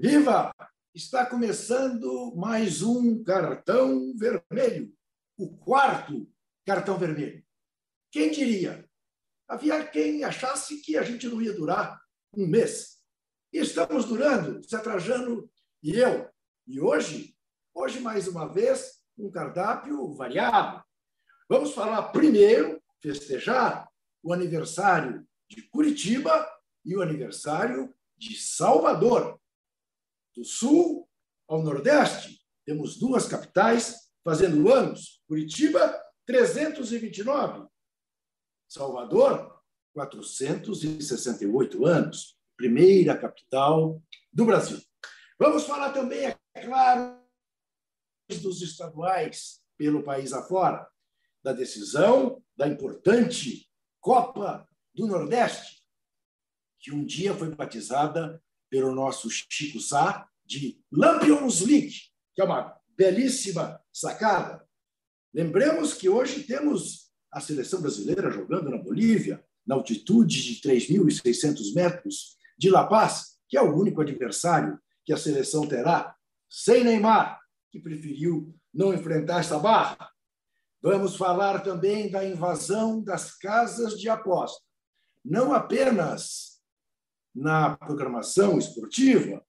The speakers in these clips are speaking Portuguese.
Viva! Está começando mais um cartão vermelho, o quarto cartão vermelho. Quem diria? Havia quem achasse que a gente não ia durar um mês. Estamos durando, Zé Trajano e eu. E hoje, hoje mais uma vez, um cardápio variado. Vamos falar primeiro, festejar o aniversário de Curitiba e o aniversário de Salvador. Do sul ao nordeste, temos duas capitais fazendo anos. Curitiba, 329. Salvador, 468 anos. Primeira capital do Brasil. Vamos falar também, é claro, dos estaduais pelo país afora, da decisão da importante Copa do Nordeste, que um dia foi batizada pelo nosso Chico Sá de Lampions League, que é uma belíssima sacada. Lembremos que hoje temos a seleção brasileira jogando na Bolívia, na altitude de 3.600 metros de La Paz, que é o único adversário que a seleção terá, sem Neymar, que preferiu não enfrentar essa barra. Vamos falar também da invasão das casas de aposta, não apenas na programação esportiva,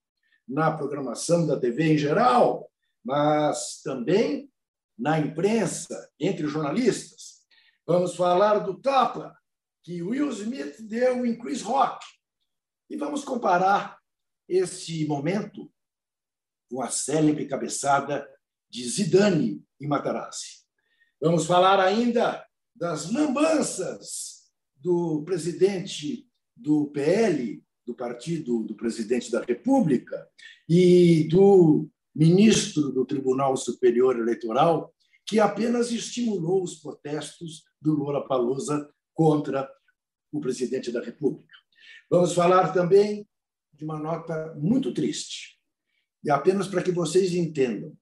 na programação da TV em geral, mas também na imprensa, entre jornalistas. Vamos falar do tapa que Will Smith deu em Chris Rock. E vamos comparar esse momento com a célebre cabeçada de Zidane em Matarazzi. Vamos falar ainda das lambanças do presidente do PL, do partido do presidente da República, e do ministro do Tribunal Superior Eleitoral, que apenas estimulou os protestos do Lula Palusa contra o presidente da República. Vamos falar também de uma nota muito triste, e apenas para que vocês entendam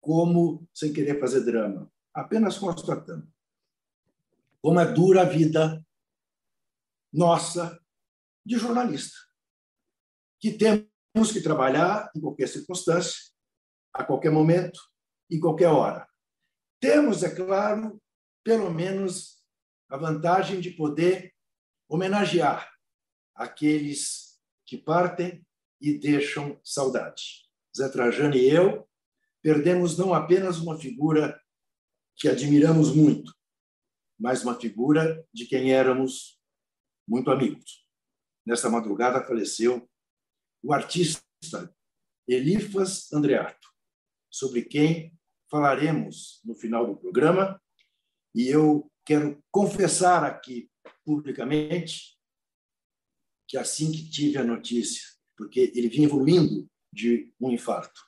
como, sem querer fazer drama, apenas constatando como é dura a vida nossa de jornalista, que temos que trabalhar em qualquer circunstância, a qualquer momento, em qualquer hora. Temos, é claro, pelo menos a vantagem de poder homenagear aqueles que partem e deixam saudade. Zé Trajano e eu perdemos não apenas uma figura que admiramos muito, mas uma figura de quem éramos muito amigos. Nesta madrugada faleceu o artista Elifas Andreato, sobre quem falaremos no final do programa, e eu quero confessar aqui publicamente que assim que tive a notícia, porque ele vinha evoluindo de um infarto,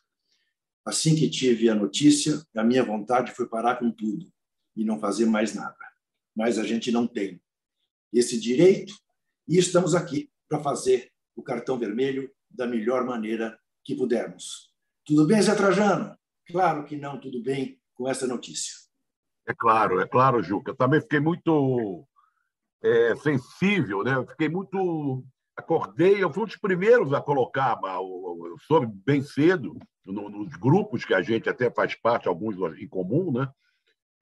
assim que tive a notícia, a minha vontade foi parar com tudo e não fazer mais nada. Mas a gente não tem esse direito e estamos aqui para fazer o cartão vermelho da melhor maneira que pudermos. Tudo bem, Zé Trajano? Claro que não, tudo bem com essa notícia. É claro, é claro, Juca. Também fiquei muito é, sensível, né? fiquei muito. Acordei, eu fui um dos primeiros a colocar, eu soube bem cedo, nos grupos que a gente até faz parte, alguns em comum, né?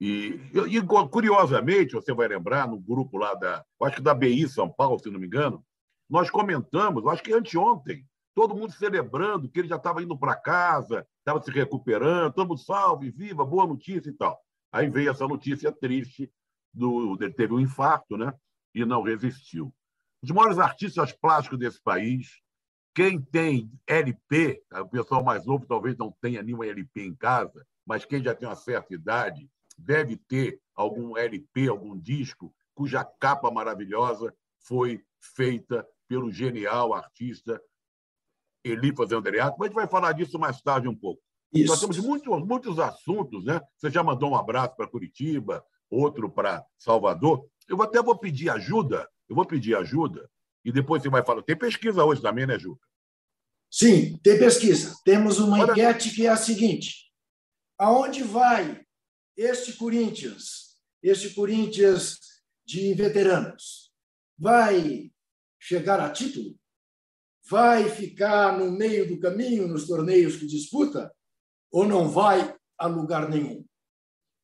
E, e, curiosamente, você vai lembrar, no grupo lá da, acho que da BI São Paulo, se não me engano, nós comentamos, acho que anteontem, todo mundo celebrando que ele já estava indo para casa, estava se recuperando, mundo salve, viva, boa notícia e tal. Aí veio essa notícia triste do ele teve um infarto, né? E não resistiu. Os maiores artistas plásticos desse país, quem tem LP, o pessoal mais novo talvez não tenha nenhum LP em casa, mas quem já tem uma certa idade deve ter algum LP, algum disco, cuja capa maravilhosa foi feita pelo genial artista Elifas Andreato. Mas a gente vai falar disso mais tarde um pouco. Isso. Nós temos muitos, muitos assuntos, né? Você já mandou um abraço para Curitiba, outro para Salvador. Eu até vou pedir ajuda, eu vou pedir ajuda, e depois você vai falar. Tem pesquisa hoje também, né, Juca? Sim, tem pesquisa. Temos uma Olha... enquete que é a seguinte: aonde vai este Corinthians, este Corinthians de veteranos? Vai chegar a título? Vai ficar no meio do caminho nos torneios que disputa ou não vai a lugar nenhum?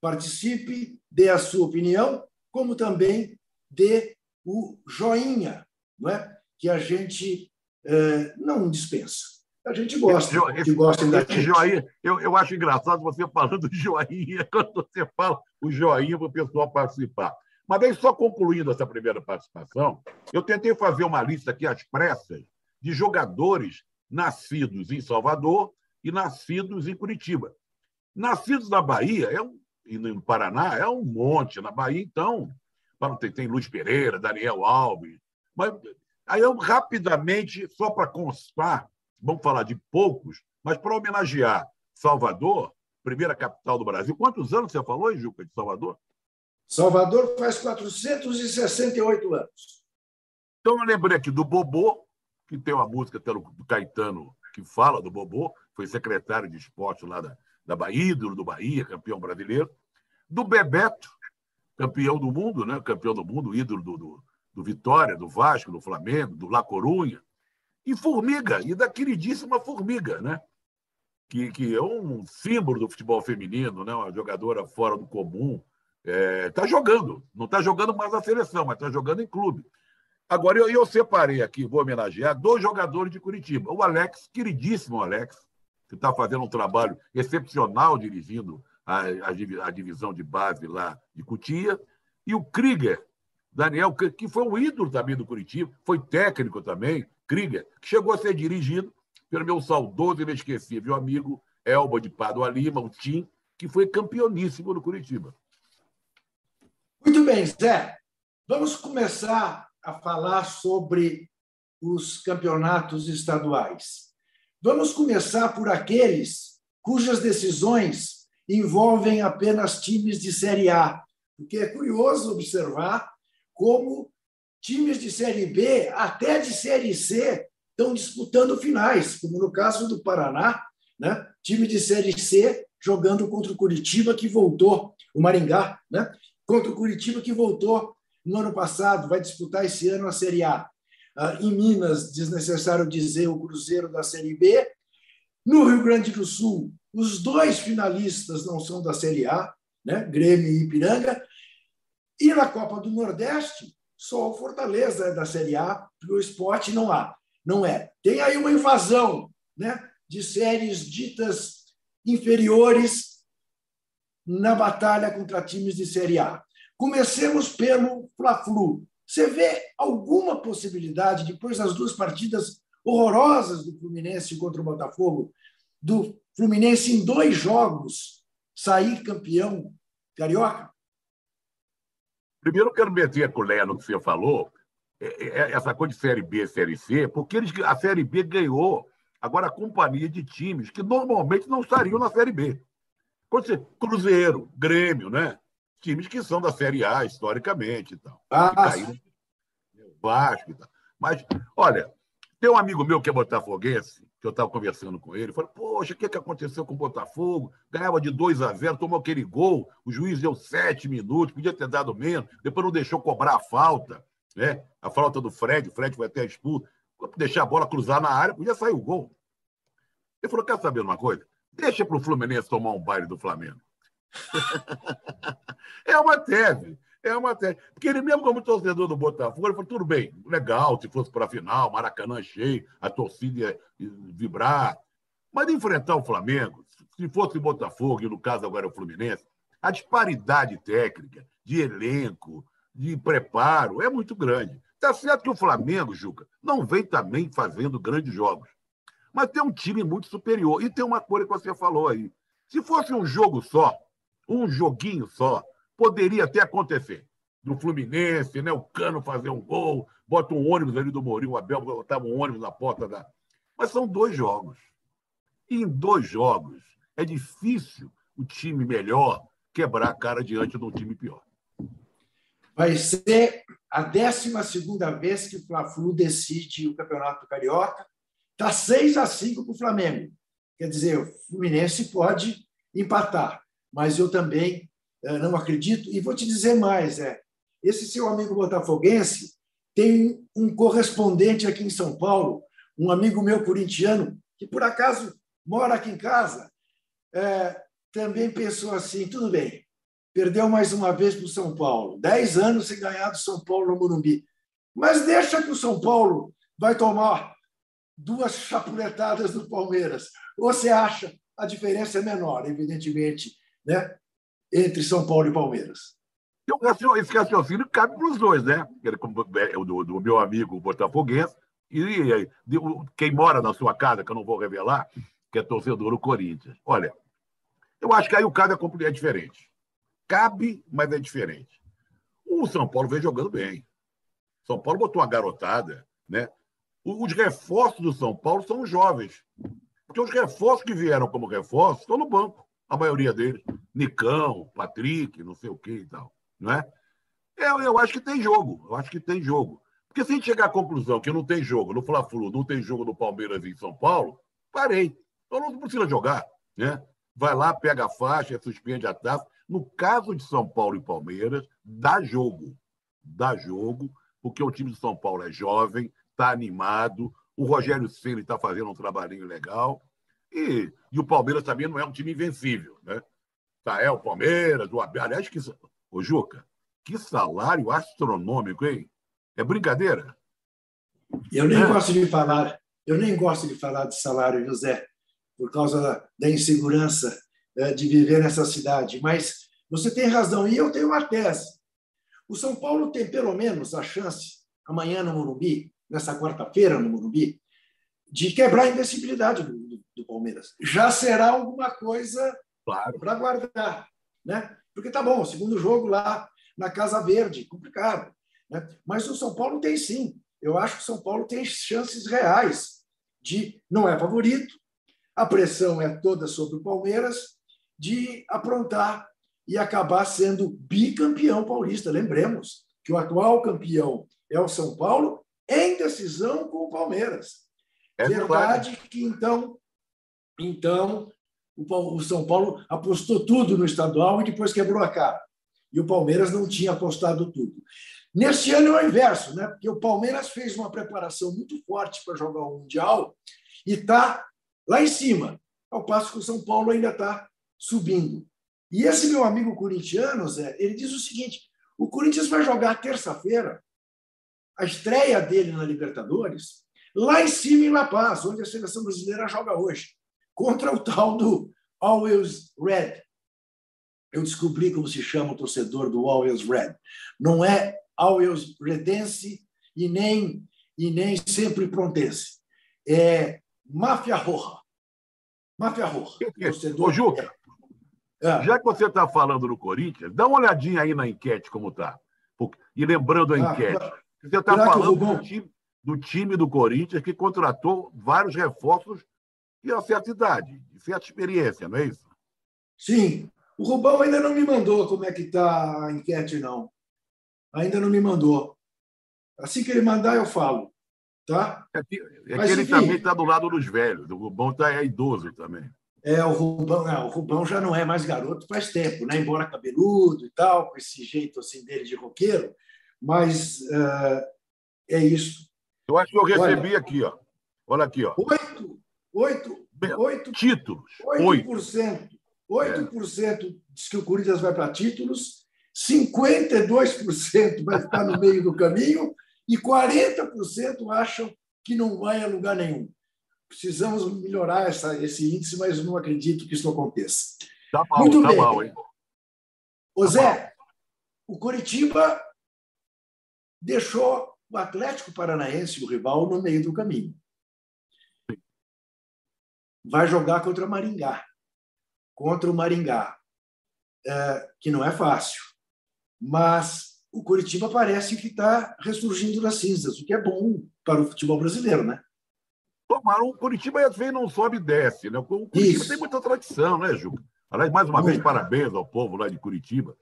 Participe, dê a sua opinião, como também dê o joinha, não é? que a gente é, não dispensa. A gente gosta, esse, que gostem da gente. Joinha, eu, eu acho engraçado você falando joinha, quando você fala o joinha para o pessoal participar. Mas aí, só concluindo essa primeira participação, eu tentei fazer uma lista aqui às pressas de jogadores nascidos em Salvador e nascidos em Curitiba. Nascidos na Bahia é um, e no Paraná é um monte. Na Bahia, então, tem, tem Luiz Pereira, Daniel Alves. Mas aí eu rapidamente, só para constar, vamos falar de poucos, mas para homenagear Salvador, primeira capital do Brasil. Quantos anos você falou, Juca, de Salvador? Salvador faz 468 anos. Então, eu lembrei aqui do Bobô, que tem uma música do Caetano que fala do Bobô, foi secretário de esporte lá da, da Bahia, ídolo do Bahia, campeão brasileiro. Do Bebeto, campeão do mundo, né? campeão do mundo, ídolo do, do, do Vitória, do Vasco, do Flamengo, do La Corunha. E Formiga, e da queridíssima Formiga, né? que, que é um símbolo do futebol feminino, né? uma jogadora fora do comum. Está é, tá jogando, não está jogando mais na seleção, mas está jogando em clube. Agora, eu, eu separei aqui, vou homenagear dois jogadores de Curitiba. O Alex, queridíssimo Alex, que está fazendo um trabalho excepcional dirigindo a, a, a, divisão de base lá de Cutia, e o Krieger, Daniel, que foi um ídolo também do Curitiba, foi técnico também, Krieger, que chegou a ser dirigido pelo meu saudoso e inesquecível amigo Elba de Padua Lima, o Tim, que foi campeoníssimo no Curitiba. Muito bem, Zé. Vamos começar a falar sobre os campeonatos estaduais. Vamos começar por aqueles cujas decisões envolvem apenas times de Série A, porque é curioso observar como times de Série B, até de Série C, estão disputando finais, como no caso do Paraná, né? time de Série C jogando contra o Curitiba, que voltou, o Maringá, né? contra o Curitiba, que voltou no ano passado, vai disputar esse ano a Série A. Ah, em Minas, desnecessário dizer, o Cruzeiro da Série B. No Rio Grande do Sul, os dois finalistas não são da Série A, né? Grêmio e Ipiranga. E na Copa do Nordeste, só o Fortaleza é da Série A, porque o esporte não há. Não é. Tem aí uma invasão né, de séries ditas inferiores na batalha contra times de Série A. Comecemos pelo Fla-Flu. Você vê alguma possibilidade, depois das duas partidas horrorosas do Fluminense contra o Botafogo, do Fluminense em dois jogos sair campeão carioca? Primeiro, eu quero meter a colher no que você falou, é, é, essa coisa de Série B, Série C, porque eles, a Série B ganhou agora a companhia de times que normalmente não estariam na Série B. Cruzeiro, Grêmio, né? Times que são da Série A historicamente e tal. Ah, caíram, Vasco e tal. Mas, olha, tem um amigo meu que é botafoguense, que eu estava conversando com ele, falou, poxa, o que, que aconteceu com o Botafogo? Ganhava de 2 a 0, tomou aquele gol, o juiz deu sete minutos, podia ter dado menos, depois não deixou cobrar a falta, né? A falta do Fred, o Fred foi até expulso, deixar a bola cruzar na área, podia sair o gol. Ele falou, quer saber uma coisa? Deixa para o Fluminense tomar um baile do Flamengo. é uma tese. É uma tese. Porque ele mesmo, como torcedor do Botafogo, ele falou: tudo bem, legal, se fosse para a final, Maracanã cheio, a torcida vibrar. Mas enfrentar o Flamengo, se fosse o Botafogo, e no caso agora é o Fluminense, a disparidade técnica, de elenco, de preparo, é muito grande. Tá certo que o Flamengo, Juca, não vem também fazendo grandes jogos. Mas tem um time muito superior. E tem uma coisa que você falou aí. Se fosse um jogo só, um joguinho só, poderia até acontecer. Do Fluminense, né? o Cano fazer um gol, bota um ônibus ali do Mourinho, o Abel botava um ônibus na porta da. Mas são dois jogos. E em dois jogos é difícil o time melhor quebrar a cara diante de um time pior. Vai ser a 12 vez que o Fla-Flu decide o Campeonato Carioca. Está 6 a 5 para o Flamengo. Quer dizer, o Fluminense pode empatar mas eu também eh, não acredito. E vou te dizer mais: é, esse seu amigo botafoguense tem um correspondente aqui em São Paulo, um amigo meu corintiano, que por acaso mora aqui em casa, é, também pensou assim: tudo bem, perdeu mais uma vez para o São Paulo, dez anos sem ganhar do São Paulo no Morumbi. Mas deixa que o São Paulo vai tomar duas chapuletadas do Palmeiras. Ou você acha a diferença é menor, evidentemente, né? entre São Paulo e Palmeiras? Esse raciocínio cabe para os dois, né? É, do, do meu amigo botafoguense e quem mora na sua casa, que eu não vou revelar, que é torcedor do Corinthians. Olha, eu acho que aí o caso é, é diferente. Cabe, mas é diferente. O São Paulo vem jogando bem. São Paulo botou uma garotada, né? Os reforços do São Paulo são os jovens. Porque os reforços que vieram como reforços estão no banco, a maioria deles. Nicão, Patrick, não sei o que e tal. Não é? Eu, eu acho que tem jogo. Eu acho que tem jogo. Porque se a gente chegar à conclusão que não tem jogo no Fla-Flu, não tem jogo no Palmeiras e em São Paulo, parei. Então não precisa jogar. Né? Vai lá, pega a faixa, suspende a taça. No caso de São Paulo e Palmeiras, dá jogo. Dá jogo, porque o time de São Paulo é jovem, está animado, o Rogério Ceni está fazendo um trabalhinho legal. E, e, o Palmeiras também não é um time invencível, né? Tá, é o Palmeiras, o Abel. Aliás, que, ô Juca, que salário astronômico, hein? É brincadeira? Eu nem é. gosto de falar, eu nem gosto de falar de salário, José, por causa da, insegurança é, de viver nessa cidade. Mas você tem razão, e eu tenho uma tese. O São Paulo tem pelo menos a chance, amanhã no Morumbi, nessa quarta-feira no Morumbi, de quebrar a invencibilidade do, do, do Palmeiras. Já será alguma coisa claro. para guardar. Né? Porque tá bom, segundo jogo lá na Casa Verde, complicado. Né? Mas o São Paulo tem sim. Eu acho que o São Paulo tem chances reais de, não é favorito, a pressão é toda sobre o Palmeiras, de aprontar e acabar sendo bicampeão paulista. Lembremos que o atual campeão é o São Paulo em decisão com o Palmeiras. É verdade, verdade que então, então o São Paulo apostou tudo no estadual e depois quebrou a cara. E o Palmeiras não tinha apostado tudo. Neste ano é o inverso, né? porque o Palmeiras fez uma preparação muito forte para jogar o Mundial e está lá em cima, ao passo que o São Paulo ainda está subindo. E esse meu amigo corintiano, Zé, ele diz o seguinte: o Corinthians vai jogar terça-feira a estreia dele na Libertadores, lá em cima em La Paz, onde a seleção brasileira joga hoje, contra o tal do Always Red. Eu descobri como se chama o torcedor do Always Red. Não é Always Redense e nem, e nem sempre Prontense. É Máfia Roja. Máfia Roja. Torcedor. Ô, Juca, é. já que você está falando no Corinthians, dá uma olhadinha aí na enquete como está. E lembrando a ah, enquete. Ah, você está falando do time, do time do Corinthians que contratou vários reforços e a certa idade, de certa experiência, não é isso? Sim. O Rubão ainda não me mandou como é que está a enquete, não. Ainda não me mandou. Assim que ele mandar, eu falo. Tá? É que, é Mas, que ele enfim, também está do lado dos velhos. O Rubão tá, é idoso também. É, o Rubão, é, o Rubão já não é mais garoto faz tempo, né? embora cabeludo e tal, com esse jeito assim dele de roqueiro. Mas uh, é isso. Eu acho que eu recebi Olha, aqui, ó. Olha aqui, ó. Oito, oito, oito títulos. 8%. 8% é. diz que o Corinthians vai para títulos, 52% vai ficar no meio do caminho e 40% acham que não vai a lugar nenhum. Precisamos melhorar essa, esse índice, mas não acredito que isso aconteça. Tá mal, Muito tá bem. mal, hein? Ô Zé, tá o Coritiba deixou o Atlético Paranaense, o rival, no meio do caminho. Vai jogar contra o Maringá. Contra o Maringá, é, que não é fácil. Mas o Curitiba parece que está ressurgindo das cinzas, o que é bom para o futebol brasileiro, né? Tomaram, o Curitiba às vezes não sobe e desce, né? O Curitiba Isso. tem muita tradição, né, Ju? Aliás, mais uma Muito. vez, parabéns ao povo lá de Curitiba.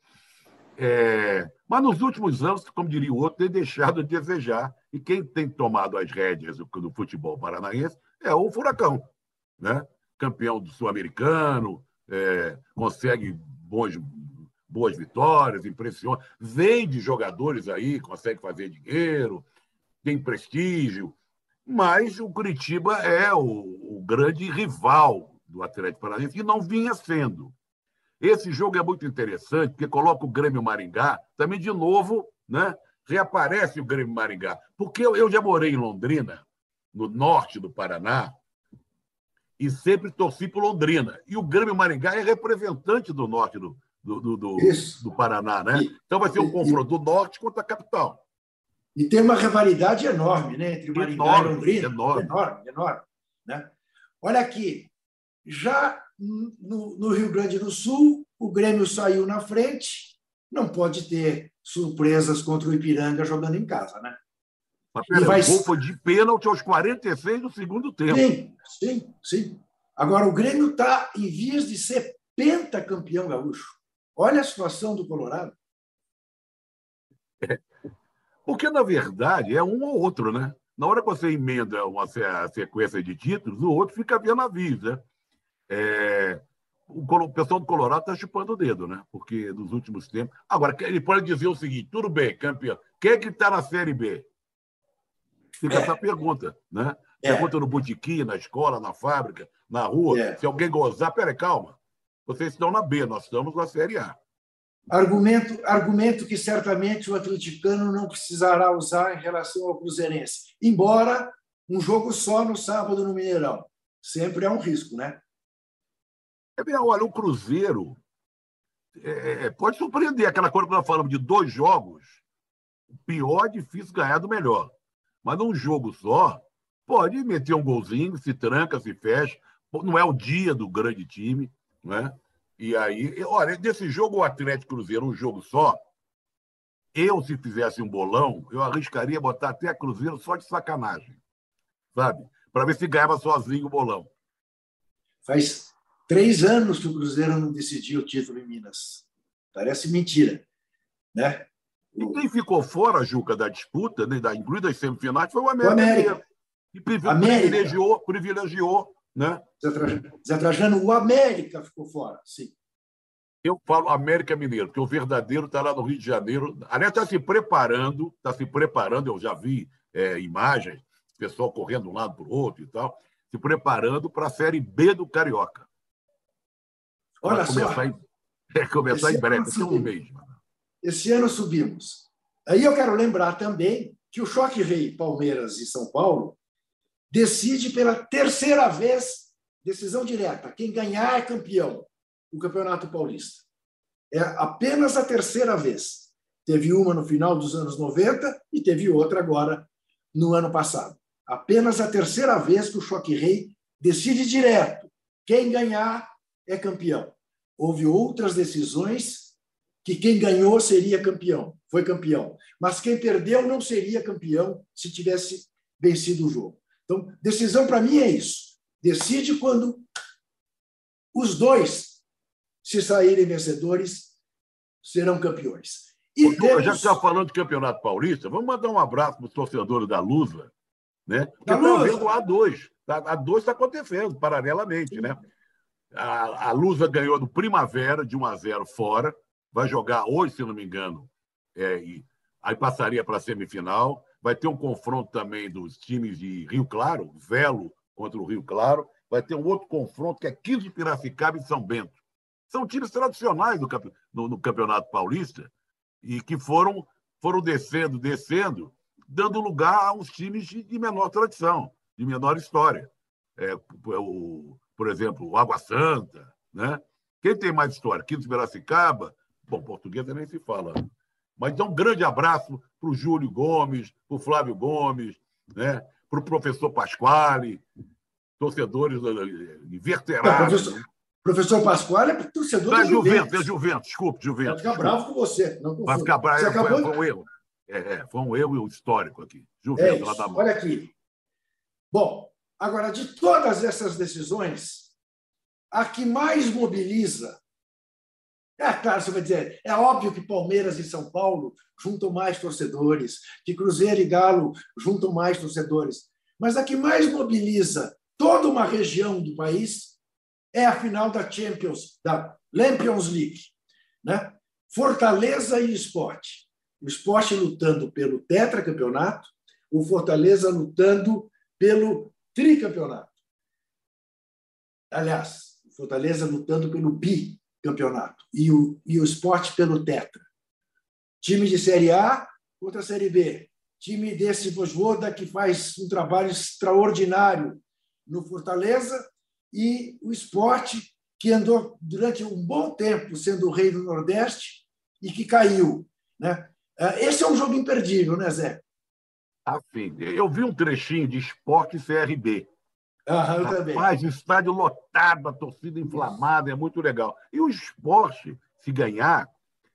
É, mas nos últimos anos, como diria o outro, tem deixado de desejar. E quem tem tomado as rédeas do, futebol paranaense é o Furacão, né? campeão do Sul-Americano, é, consegue bons, boas vitórias, impressiona, vende jogadores aí, consegue fazer dinheiro, tem prestígio. Mas o Curitiba é o, o grande rival do Atlético Paranaense e não vinha sendo. Esse jogo é muito interessante, porque coloca o Grêmio Maringá, também de novo, né? Reaparece o Grêmio Maringá. Porque eu, eu já morei em Londrina, no norte do Paraná, e sempre torci por Londrina. E o Grêmio Maringá é representante do norte do, do, do, do, do Paraná, né? E, então vai ser um confronto do norte contra a capital. E tem uma rivalidade enorme né, entre Maringá enorme, e Londrina. Enorme, enorme. enorme né? Olha aqui, já no, no, Rio Grande do Sul, o Grêmio saiu na frente, não pode ter surpresas contra o Ipiranga jogando em casa, né? Mas pera, vai... o gol de pênalti aos 46 do segundo tempo. Sim, sim, sim. Agora, o Grêmio está em vias de ser pentacampeão gaúcho. Olha a situação do Colorado. É. Porque, na verdade, é um ou outro, né? Na hora que você emenda uma sequência de títulos, o outro fica vendo a né? É, o pessoal do Colorado está chupando o dedo, né? Porque nos últimos tempos. Agora, ele pode dizer o seguinte: tudo bem, campeão. Quem é que está na Série B? Fica é. essa pergunta, né? É. Pergunta no botequim, na escola, na fábrica, na rua. É. Se alguém gozar, peraí, calma. Vocês estão na B, nós estamos na Série A. Argumento, argumento que certamente o atleticano não precisará usar em relação ao cruzeirense. Embora um jogo só no sábado no Mineirão. Sempre é um risco, né? É bem, olha, o Cruzeiro é, é, é pode surpreender. Aquela coisa que nós falamos de dois jogos, o pior é difícil ganhar do melhor. Mas num jogo só, pode meter um golzinho, se tranca, se fecha. Não é o dia do grande time, não é? E aí, olha, desse jogo o Atlético Cruzeiro, um jogo só, eu, se fizesse um bolão, eu arriscaria botar até Cruzeiro só de sacanagem, sabe? Para ver se ganhava sozinho o bolão. Faz três anos que o Cruzeiro não decidiu o título em Minas. Parece mentira, né? E quem ficou fora, Juca, da disputa, né, da, incluindo as semifinais, foi o América. O América. E privilegiou, privilegiou né? Zé Trajano, o América ficou fora, sim. Eu falo América Mineiro, porque o verdadeiro está lá no Rio de Janeiro. Aliás, está se preparando, está se preparando, eu já vi é, imagens, pessoal correndo de um lado para o outro e tal, se preparando para a Série B do Carioca. Olha começar só. Em, é, começar em breve, esse um mês. Esse ano subimos. Aí eu quero lembrar também que o Choque Rei Palmeiras e São Paulo decide pela terceira vez, decisão direta. Quem ganhar é campeão do Campeonato Paulista. É apenas a terceira vez. Teve uma no final dos anos 90 e teve outra agora no ano passado. Apenas a terceira vez que o Choque Rei decide direto. Quem ganhar é campeão. Houve outras decisões que quem ganhou seria campeão, foi campeão. Mas quem perdeu não seria campeão se tivesse vencido o jogo. Então, decisão para mim é isso. Decide quando os dois se saírem vencedores, serão campeões. E Ô, temos... Já que está falando de Campeonato Paulista, vamos mandar um abraço para os torcedores da Lusa, né? Porque estão vendo a A2. A A2 está acontecendo paralelamente, né? A, a Lusa ganhou do Primavera de 1 a 0 fora, vai jogar hoje, se não me engano, é, e aí passaria para a semifinal. Vai ter um confronto também dos times de Rio Claro, Velo contra o Rio Claro. Vai ter um outro confronto que é 15 de Piracicaba e São Bento. São times tradicionais do, no, no Campeonato Paulista e que foram, foram descendo, descendo, dando lugar a uns times de, de menor tradição, de menor história. É, o, por exemplo, Água Santa, né? Quem tem mais história? 15 de Piracicaba, bom, português nem se fala. Mas então, um grande abraço para o Júlio Gomes, para o Flávio Gomes, né? para o professor Pasquale, torcedores inverterados. Professor, professor Pasquale é torcedor da Juventus. Juventus. É Juventus, desculpe, Juventus. Vai ficar bravo com você. Não Vai ficar bravo, você acabou... foi, foi, um erro. É, é, foi um erro histórico aqui. Juventus, é lá da mão. Olha aqui. Bom, agora, de todas essas decisões, a que mais mobiliza é claro, você vai dizer, é óbvio que Palmeiras e São Paulo juntam mais torcedores, que Cruzeiro e Galo juntam mais torcedores. Mas a que mais mobiliza toda uma região do país é a final da Champions, da Champions League. Né? Fortaleza e Esporte. O Esporte lutando pelo tetracampeonato, o Fortaleza lutando pelo tricampeonato. Aliás, Fortaleza lutando pelo bicampeonato e o, e o esporte pelo tetra. Time de Série A contra a Série B. Time desse Vosvoda que faz um trabalho extraordinário no Fortaleza e o esporte que andou durante um bom tempo sendo o rei do Nordeste e que caiu. Né? É, esse é um jogo imperdível, né, Zé? Assim, eu vi um trechinho de esporte CRB. Ah, eu também. Rapaz, estádio lotado, a torcida inflamada, é muito legal. E o esporte, se ganhar,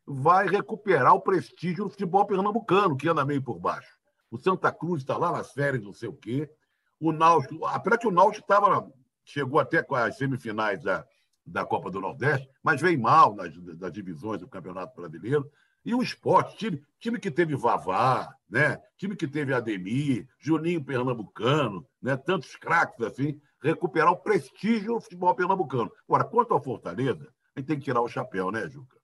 vai recuperar o prestígio do futebol pernambucano, que anda meio por baixo. O Santa Cruz está lá nas férias, não sei o quê. O Náutico, apesar que o Náutico estava, chegou até com as semifinais da, da Copa do Nordeste, mas veio mal nas, nas divisões do Campeonato Brasileiro. E o esporte, time, time que teve Vavá, né? time que teve Ademir, Juninho Pernambucano, né? tantos craques assim, recuperar o prestígio do futebol pernambucano. Agora, quanto ao Fortaleza, a gente tem que tirar o chapéu, né, Juca?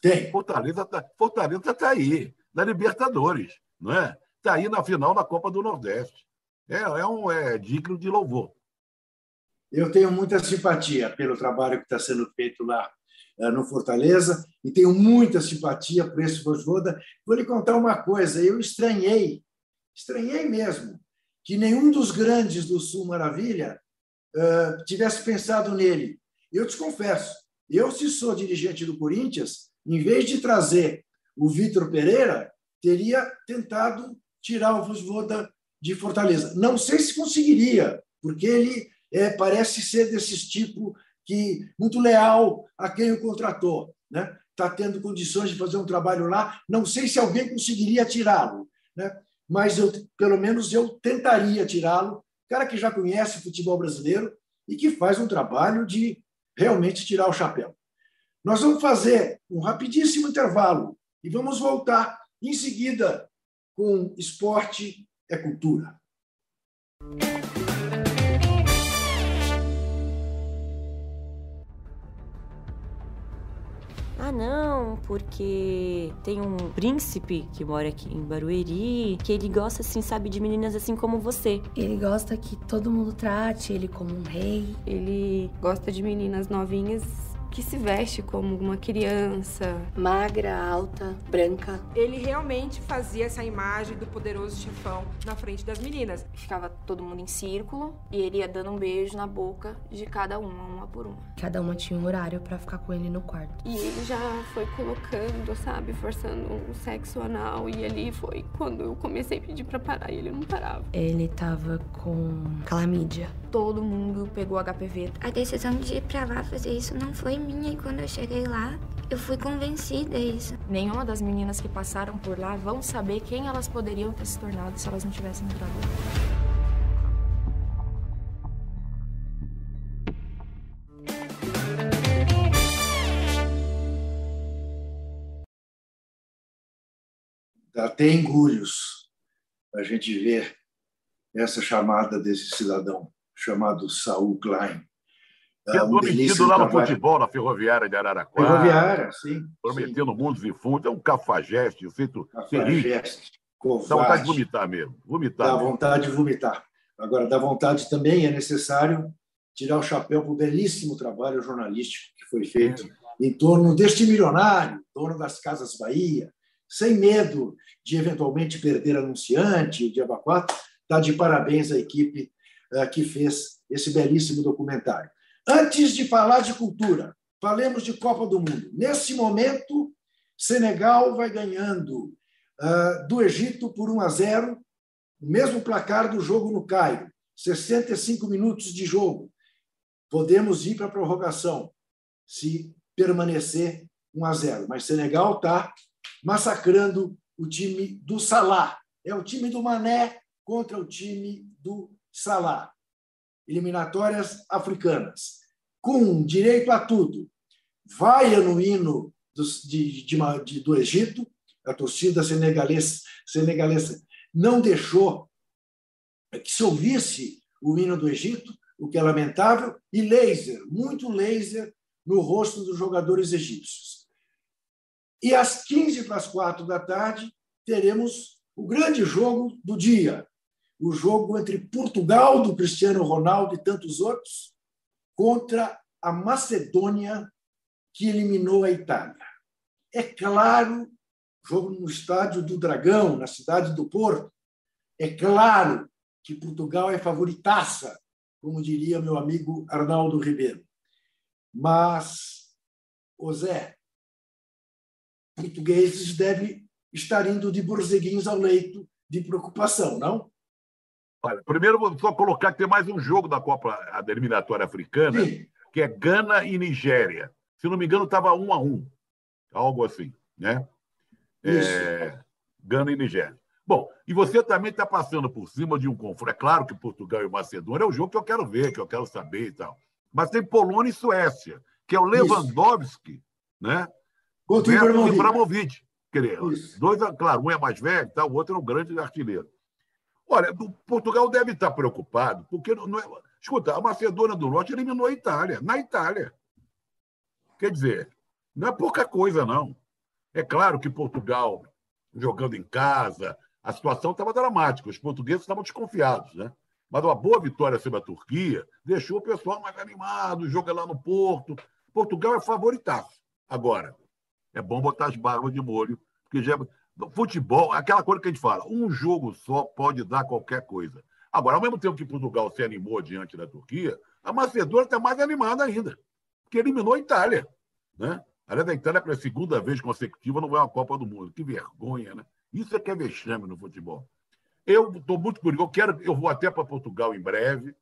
Tem. Fortaleza está Fortaleza tá aí, na Libertadores, não é? Está aí na final da Copa do Nordeste. É, é, um, é digno de louvor. Eu tenho muita simpatia pelo trabalho que está sendo feito lá no Fortaleza e tenho muita simpatia por esse Vojvoda. Vou lhe contar uma coisa, eu estranhei, estranhei mesmo, que nenhum dos grandes do Sul Maravilha uh, tivesse pensado nele. Eu te confesso, eu, se sou dirigente do Corinthians, em vez de trazer o Vitor Pereira, teria tentado tirar o Vojvoda de Fortaleza. Não sei se conseguiria, porque ele é, parece ser desses tipo que muito leal a quem o contratou, né? Está tendo condições de fazer um trabalho lá. Não sei se alguém conseguiria tirá-lo, né? Mas eu, pelo menos eu tentaria tirá-lo. Cara que já conhece o futebol brasileiro e que faz um trabalho de realmente tirar o chapéu. Nós vamos fazer um rapidíssimo intervalo e vamos voltar em seguida com esporte é cultura. Não, porque tem um príncipe que mora aqui em Barueri, que ele gosta, assim, sabe, de meninas assim como você. Ele gosta que todo mundo trate ele como um rei. Ele gosta de meninas novinhas que se veste como uma criança. Magra, alta, branca. Ele realmente fazia essa imagem do poderoso chefão na frente das meninas. Ficava todo mundo em círculo e ele ia dando um beijo na boca de cada uma, uma por uma. Cada uma tinha um horário para ficar com ele no quarto. E ele já foi colocando, sabe, forçando um sexo anal. E ali foi quando eu comecei a pedir pra parar e ele não parava. Ele tava com calamídia. Todo mundo pegou HPV. A decisão de ir pra lá fazer isso não foi minha e quando eu cheguei lá, eu fui convencida isso. Nenhuma das meninas que passaram por lá vão saber quem elas poderiam ter se tornado se elas não tivessem entrado lá. Dá até engulhos a gente ver essa chamada desse cidadão chamado Saul Klein. Que é um prometido lá no trabalho. futebol, na Ferroviária de Araraquara. Ferroviária, sim. Prometendo mundos e fundos. É um cafajeste, feito cafajeste, covarde. Dá vontade de vomitar mesmo. Vomitar dá mesmo. vontade de vomitar. Agora, dá vontade também, é necessário tirar o chapéu para o belíssimo trabalho jornalístico que foi feito é. em torno deste milionário, dono das Casas Bahia, sem medo de eventualmente perder anunciante, o Diaba 4, está de parabéns à equipe uh, que fez esse belíssimo documentário. Antes de falar de cultura, falemos de Copa do Mundo. Nesse momento, Senegal vai ganhando uh, do Egito por 1 a 0, o mesmo placar do jogo no Cairo, 65 minutos de jogo. Podemos ir para a prorrogação, se permanecer 1 a 0. Mas Senegal está massacrando o time do Salah. É o time do Mané contra o time do Salah. Eliminatórias africanas. Com direito a tudo. Vaia no hino do, de, de, de, do Egito, a torcida senegalesa, senegalesa não deixou que se ouvisse o hino do Egito, o que é lamentável, e laser, muito laser no rosto dos jogadores egípcios. E às 15 para as 4 da tarde, teremos o grande jogo do dia. O jogo entre Portugal, do Cristiano Ronaldo e tantos outros, contra a Macedônia, que eliminou a Itália. É claro, jogo no estádio do Dragão, na cidade do Porto, é claro que Portugal é favoritaça, como diria meu amigo Arnaldo Ribeiro. Mas, o Zé, portugueses devem estar indo de borzeguinhos ao leito de preocupação, não? Olha, primeiro vou só colocar que tem mais um jogo da Copa Eliminatória Africana, Sim. que é Gana e Nigéria. Se não me engano, estava um a um, algo assim, né? É, Gana e Nigéria. Bom, e você também está passando por cima de um confronto. É claro que Portugal e Macedônia é o jogo que eu quero ver, que eu quero saber e tal. Mas tem Polônia e Suécia, que é o Lewandowski, Isso. né? Contra o Ibrahimovic. dois, claro, um é mais velho, tá, o outro é um grande artilheiro. Olha, Portugal deve estar preocupado, porque não é... escuta, a Macedônia do Norte eliminou a Itália, na Itália. Quer dizer, não é pouca coisa, não. É claro que Portugal, jogando em casa, a situação estava dramática, os portugueses estavam desconfiados, né? Mas uma boa vitória sobre a Turquia deixou o pessoal mais animado, o jogo é lá no Porto. Portugal é favoritaço. Agora, é bom botar as barbas de molho, porque já futebol, aquela coisa que a gente fala, um jogo só pode dar qualquer coisa. Agora, ao mesmo tempo que Portugal se animou diante da Turquia, a Macedônia está mais animada ainda, porque eliminou a Itália. Né? Aliás, a Itália, pela segunda vez consecutiva, não vai à Copa do Mundo. Que vergonha, né? Isso é que é vexame no futebol. Eu estou muito curioso, eu, quero, eu vou até para Portugal em breve,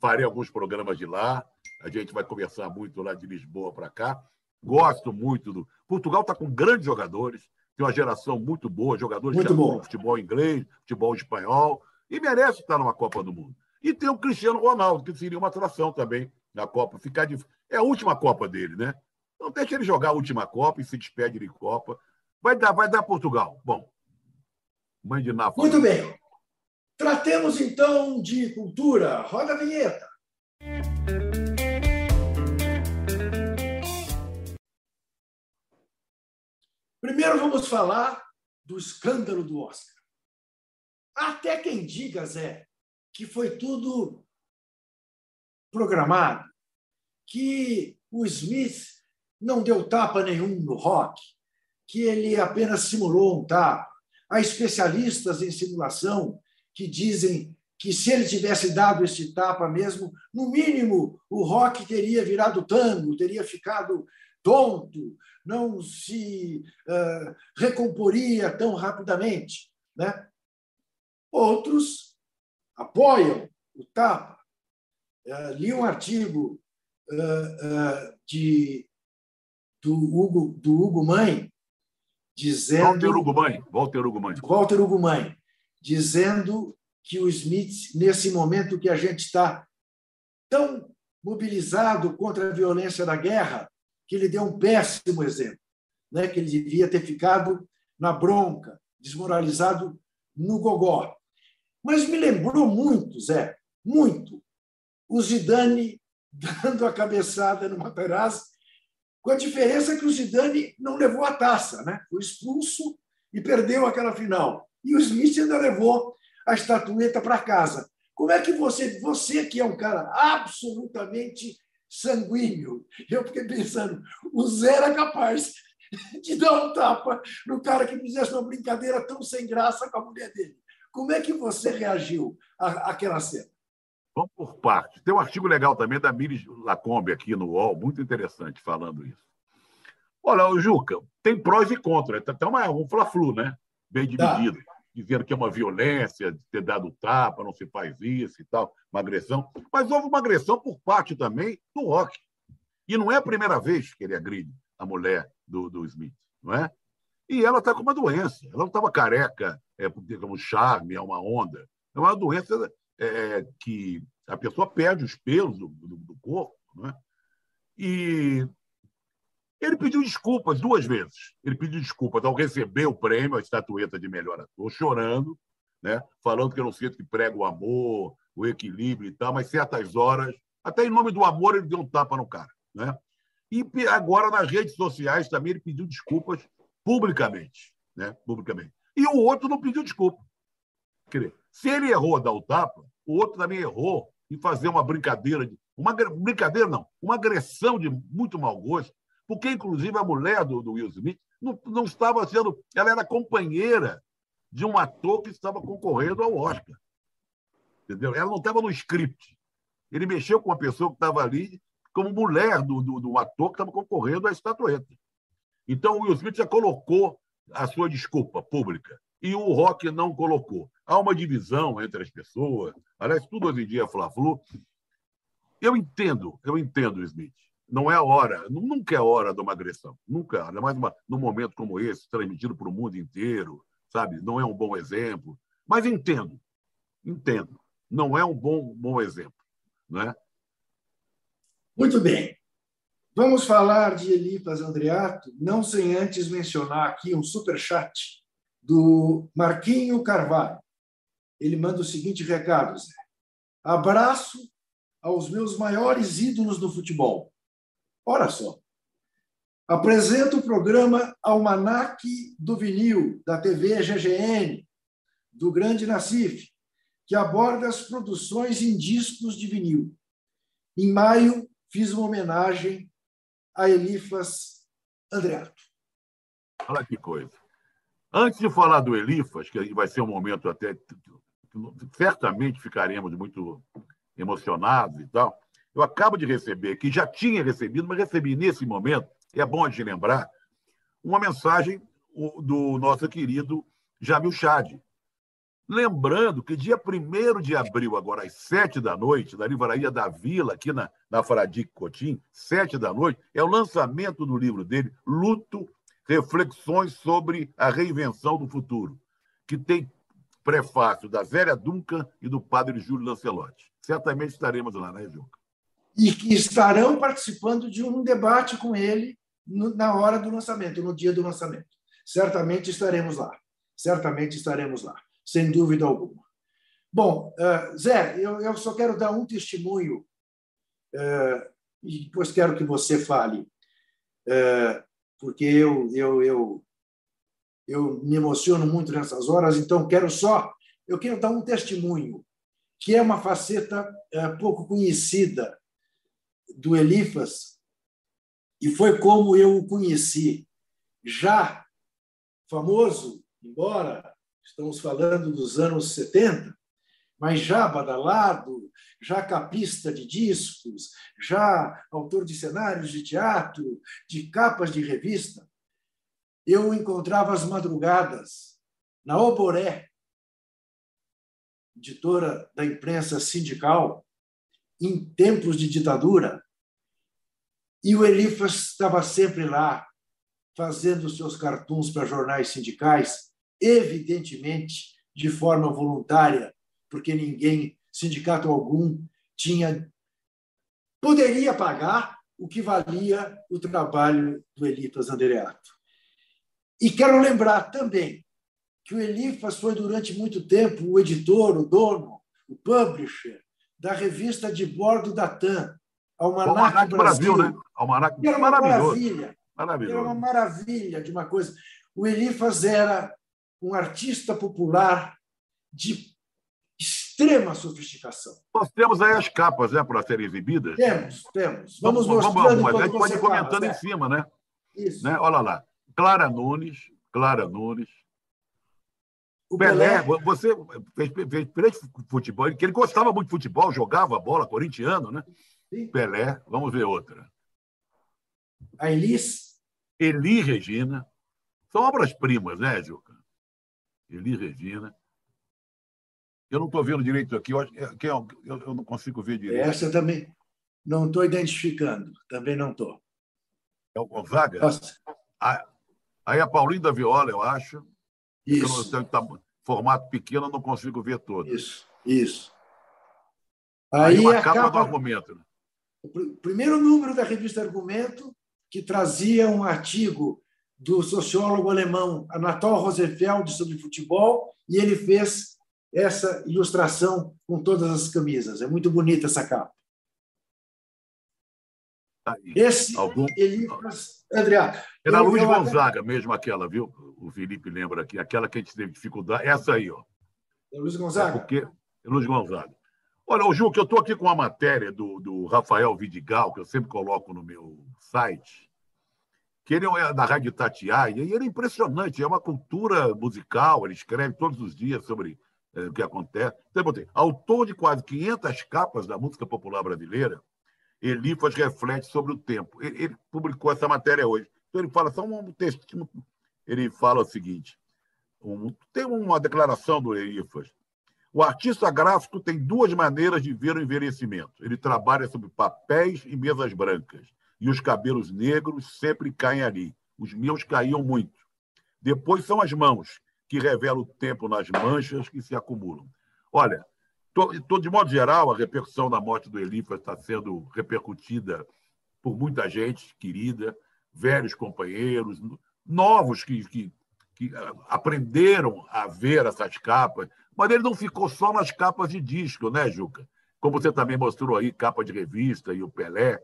farei alguns programas de lá, a gente vai conversar muito lá de Lisboa para cá. Gosto muito do. Portugal está com grandes jogadores, tem uma geração muito boa, jogadores muito bom. futebol inglês, futebol espanhol, e merece estar numa Copa do Mundo. E tem o Cristiano Ronaldo, que seria uma atração também na Copa. Ficar de... É a última Copa dele, né? Então deixa ele jogar a última Copa e se despede de Copa. Vai dar, vai dar Portugal. Bom, mãe de Nápoles. Muito bem. Tratemos então de cultura. Roda a vinheta. Primeiro vamos falar do escândalo do Oscar. Até quem diga, Zé, que foi tudo programado, que o Smith não deu tapa nenhum no rock, que ele apenas simulou um tapa. Há especialistas em simulação que dizem que se ele tivesse dado esse tapa mesmo, no mínimo o rock teria virado tango, teria ficado tonto, não se uh, recomporia tão rapidamente. Né? Outros apoiam o tapa. Uh, li um artigo uh, de, do, Hugo, do Hugo Mãe dizendo... Walter Hugo Mãe. Walter Hugo Mãe. Walter Hugo Mãe, dizendo que o Smith, nesse momento que a gente está tão mobilizado contra a violência da guerra, que ele deu um péssimo exemplo, né? que ele devia ter ficado na bronca, desmoralizado no gogó. Mas me lembrou muito, Zé, muito, o Zidane dando a cabeçada no Materazzi, com a diferença que o Zidane não levou a taça, né? foi expulso e perdeu aquela final. E o Smith ainda levou a estatueta para casa. Como é que você, você que é um cara absolutamente sanguíneo. Eu fiquei pensando, o Zé era capaz de dar um tapa no cara que fizesse uma brincadeira tão sem graça com a mulher dele. Como é que você reagiu à, àquela cena? Vamos por parte. Tem um artigo legal também da Miri Lacombe aqui no UOL, muito interessante, falando isso. Olha, o Juca, tem prós e contras. Tem uma, um fla-flu, né? Bem tá. dividido. Tá dizendo que é uma violência, de ter dado tapa, não se faz isso e tal, uma agressão. Mas houve uma agressão por parte também do Rock. E não é a primeira vez que ele agride a mulher do, do Smith, não é? E ela está com uma doença. Ela não estava careca, é, como charme, é uma onda. É uma doença é, que a pessoa perde os pelos do, do, do corpo, não é? E ele pediu desculpas duas vezes. Ele pediu desculpas ao receber o prêmio, a estatueta de melhor ator, chorando, né? falando que eu não sinto que prega o amor, o equilíbrio e tal, mas certas horas, até em nome do amor, ele deu um tapa no cara. Né? E agora, nas redes sociais, também ele pediu desculpas publicamente. Né? publicamente. E o outro não pediu desculpa. Se ele errou a dar o tapa, o outro também errou em fazer uma brincadeira. De, uma brincadeira, não, uma agressão de muito mau gosto, porque, inclusive, a mulher do, do Will Smith não, não estava sendo. Ela era companheira de um ator que estava concorrendo ao Oscar. Entendeu? Ela não estava no script. Ele mexeu com uma pessoa que estava ali como mulher do, do, do ator que estava concorrendo à estatueta. Então, o Will Smith já colocou a sua desculpa pública e o Rock não colocou. Há uma divisão entre as pessoas. Aliás, tudo hoje em dia é fla-flu. Eu entendo, eu entendo, Smith. Não é a hora, nunca é a hora de uma agressão. Nunca, ainda mais uma, num momento como esse, transmitido para o mundo inteiro, sabe? Não é um bom exemplo. Mas entendo, entendo. Não é um bom, bom exemplo. Né? Muito bem. Vamos falar de Elipas Andreato, não sem antes mencionar aqui um super chat do Marquinho Carvalho. Ele manda o seguinte recado, Zé. Abraço aos meus maiores ídolos do futebol. Ora só. Apresento o programa Almanac do Vinil, da TV GGN, do Grande Nacife, que aborda as produções em discos de vinil. Em maio, fiz uma homenagem a Elifas Andreato. Olha que coisa. Antes de falar do Elifas, que vai ser um momento até. Certamente ficaremos muito emocionados e tal. Eu acabo de receber, que já tinha recebido, mas recebi nesse momento, é bom de lembrar, uma mensagem do nosso querido Jamil Chad, Lembrando que dia 1 de abril, agora às 7 da noite, na Livraria da Vila, aqui na, na Fradique Cotim, 7 da noite, é o lançamento do livro dele, Luto, Reflexões sobre a Reinvenção do Futuro, que tem prefácio da Zélia Duncan e do padre Júlio Lancelotti. Certamente estaremos lá, né, Juca? E que estarão participando de um debate com ele na hora do lançamento, no dia do lançamento. Certamente estaremos lá. Certamente estaremos lá sem dúvida alguma. Bom, uh, Zé, eu, só quero dar um testemunho uh, e depois quero que você fale, uh, porque eu, eu, eu, eu me emociono muito nessas horas, então quero só, eu quero dar um testemunho, que é uma faceta pouco conhecida do Elifas, e foi como eu o conheci, já famoso, embora estamos falando dos anos 70, mas já badalado, já capista de discos, já autor de cenários de teatro, de capas de revista, eu encontrava as madrugadas na Oboré, editora da imprensa sindical, em tempos de ditadura, e o Elifas estava sempre lá, fazendo seus cartuns para jornais sindicais, evidentemente de forma voluntária, porque ninguém, sindicato algum, tinha poderia pagar o que valia o trabalho do Elipas Andreato. E quero lembrar também que o Elifas foi durante muito tempo o editor, o dono, o publisher da revista de bordo da TAM, Almanac, Almanac Brasil. Brasil né? Almanac era uma maravilha. Maravilhoso. Era uma maravilha de uma coisa. O Elifas era um artista popular de extrema sofisticação. Nós temos aí as capas né, para serem exibidas. Temos, temos. Vamos, vamos mostrando. Vamos, a gente pode ir comentando fala, em cima, né? Isso. Né? Olha lá. Clara Nunes, Clara Nunes. O Pelé, Pelé, você fez, fez, fez futebol, que ele gostava muito de futebol, jogava bola, corintiano, né? Sim. Pelé, vamos ver outra. A Elis. Eli Regina. São obras-primas, né, Juca? Eli Regina. Eu não estou vendo direito aqui, eu, eu, eu, não consigo ver direito. Essa também não estou identificando, também não estou. É o Gonzaga? Nossa. Aí a Paulinho da Viola, eu acho. Isso. Formato pequeno, eu não consigo ver todo. Isso, isso. Aí, Aí a capa, capa do argumento. Né? O primeiro número da revista Argumento, que trazia um artigo do sociólogo alemão Anatol Rosenfeld sobre futebol, e ele fez essa ilustração com todas as camisas. É muito bonita essa capa. Aí, Esse algum... Elifas André. Era Luiz Gonzaga mesmo aquela, viu? O Felipe lembra aqui, aquela que a gente teve dificuldade. Essa aí, ó. É Luiz Gonzaga. É porque, Luiz Gonzaga. Olha, o Ju, que eu estou aqui com uma matéria do, do Rafael Vidigal, que eu sempre coloco no meu site, que ele é da Rádio Tatiaia, e ele é impressionante, é uma cultura musical, ele escreve todos os dias sobre é, o que acontece. Então, eu botei, autor de quase 500 capas da música popular brasileira, Elifas reflete sobre o tempo. Ele, ele, publicou essa matéria hoje. Então, ele fala só um texto, ele fala o seguinte, um, tem uma declaração do Elifas, o artista gráfico tem duas maneiras de ver o envelhecimento. Ele trabalha sobre papéis e mesas brancas. E os cabelos negros sempre caem ali. Os meus caíam muito. Depois são as mãos, que revelam o tempo nas manchas que se acumulam. Olha, de modo geral, a repercussão da morte do Elifas está sendo repercutida por muita gente querida, velhos companheiros, novos que, que, que aprenderam a ver essas capas, mas ele não ficou só nas capas de disco, né, Juca? Como você também mostrou aí, capa de revista e o Pelé.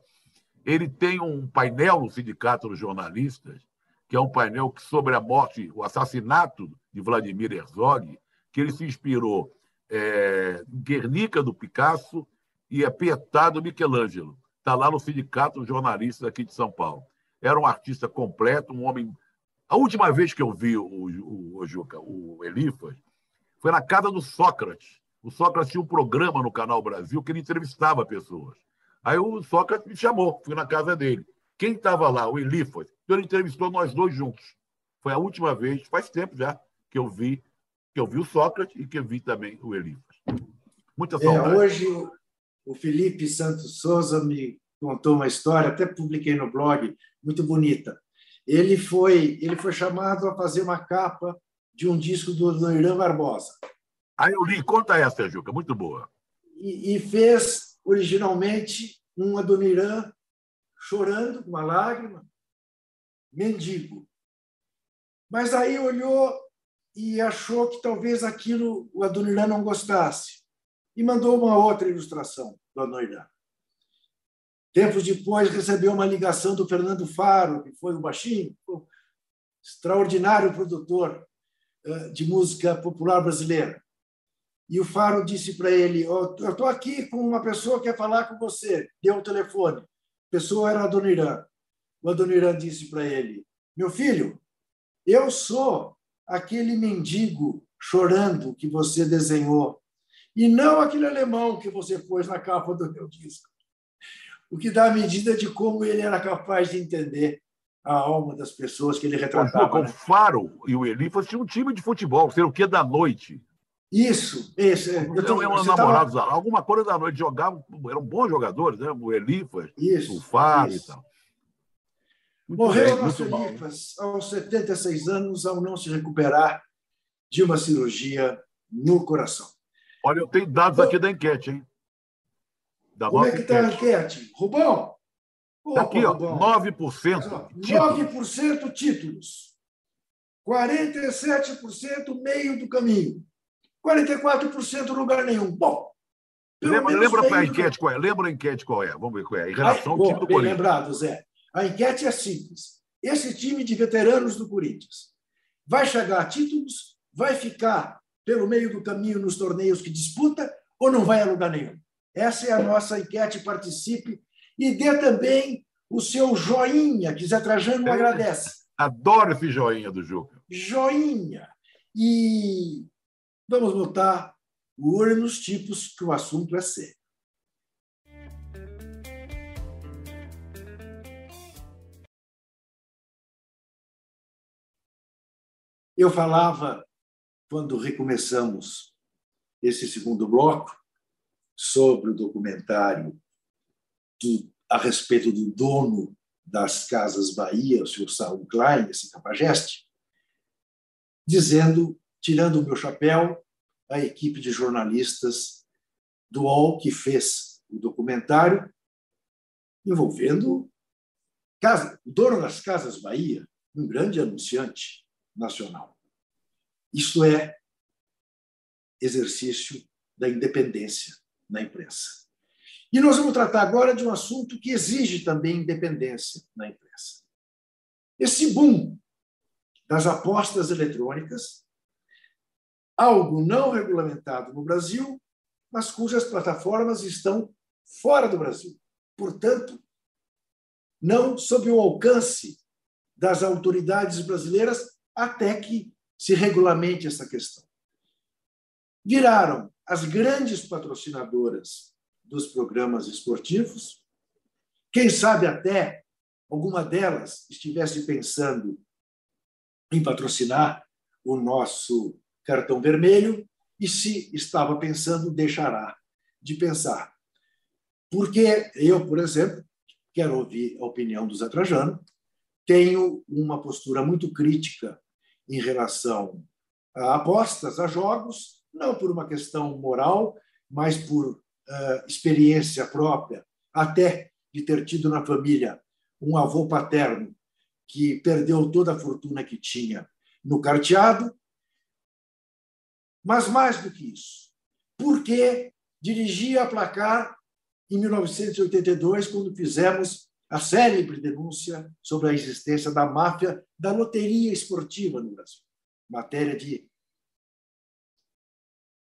Ele tem um painel no Sindicato dos Jornalistas, que é um painel sobre a morte, o assassinato de Vladimir Herzog, que ele se inspirou é, Guernica do Picasso e é Pietà do Michelangelo. Está lá no Sindicato dos Jornalistas aqui de São Paulo. Era um artista completo, um homem. A última vez que eu vi o, o, o, Juca, o Elifas, foi na casa do Sócrates. O Sócrates tinha um programa no Canal Brasil que ele entrevistava pessoas. Aí o Sócrates me chamou, fui na casa dele. Quem estava lá? O Elifas. Então ele entrevistou nós dois juntos. Foi a última vez, faz tempo já, que eu vi que eu vi o Sócrates e que eu vi também o Elifas. Muita saudade. É, hoje o Felipe Santos Souza me contou uma história, até publiquei no blog, muito bonita. Ele foi, ele foi chamado a fazer uma capa de um disco do Irã Barbosa. Aí eu li, conta essa, Juca, muito boa. E, e fez originalmente uma do Irã chorando, com uma lágrima, mendigo. Mas aí olhou e achou que talvez aquilo o Adoniran não gostasse e mandou uma outra ilustração do Adoniran. Tempos depois recebeu uma ligação do Fernando Faro, que foi o baixinho, extraordinário produtor eh, de música popular brasileira. E o Faro disse para ele: oh, Eu estou aqui com uma pessoa que quer falar com você. Deu o telefone. A pessoa era a. O Adoniran disse para ele: Meu filho, eu sou aquele mendigo chorando que você desenhou, e não aquele alemão que você pôs na capa do meu disco. O que dá a medida de como ele era capaz de entender a alma das pessoas que ele retratava. Com né? o Faro e o Elifas tinham um time de futebol, sei o que da noite. Isso, isso. Então, eram namorados, tava... alguma coisa da noite, jogavam, eram bons jogadores, né? o Elifas, isso, o Faro isso. e tal. Muito Morreu nosso Elifas aos 76 anos, ao não se recuperar de uma cirurgia no coração. Olha, eu tenho dados aqui da enquete, hein? Da Como é que está a enquete? Rubão, Está aqui, ó, 9%. 9% títulos. 47% meio do caminho. 44% lugar nenhum. Bom. Lembra, lembra a enquete qual é? Lembra a enquete qual é? Vamos ver qual é. Em relação Ai, ao time do bem Corinthians. lembrado, Zé. A enquete é simples. Esse time de veteranos do Corinthians vai chegar a títulos, vai ficar pelo meio do caminho nos torneios que disputa ou não vai a lugar nenhum? Essa é a nossa enquete. Participe e dê também o seu joinha, que Zé Trajano agradece. Adoro esse joinha do Juca. Joinha. E vamos botar o olho nos tipos, que o assunto é sério. Eu falava, quando recomeçamos esse segundo bloco, sobre o documentário do, a respeito do dono das Casas Bahia, o senhor Saul Klein, esse capageste, dizendo, tirando o meu chapéu, a equipe de jornalistas do UOL que fez o documentário envolvendo casa, o dono das Casas Bahia, um grande anunciante nacional. Isto é exercício da independência na imprensa. E nós vamos tratar agora de um assunto que exige também independência na imprensa. Esse boom das apostas eletrônicas algo não regulamentado no Brasil, mas cujas plataformas estão fora do Brasil. Portanto, não sob o alcance das autoridades brasileiras até que se regulamente essa questão. Viraram as grandes patrocinadoras dos programas esportivos. Quem sabe até alguma delas estivesse pensando em patrocinar o nosso cartão vermelho e se estava pensando deixará de pensar. Porque eu, por exemplo, quero ouvir a opinião do Zé Trajano, tenho uma postura muito crítica em relação a apostas, a jogos, não por uma questão moral, mas por uh, experiência própria, até de ter tido na família um avô paterno que perdeu toda a fortuna que tinha no carteado. Mas mais do que isso, porque dirigia a placar em 1982, quando fizemos a célebre denúncia sobre a existência da máfia da loteria esportiva no Brasil. Matéria de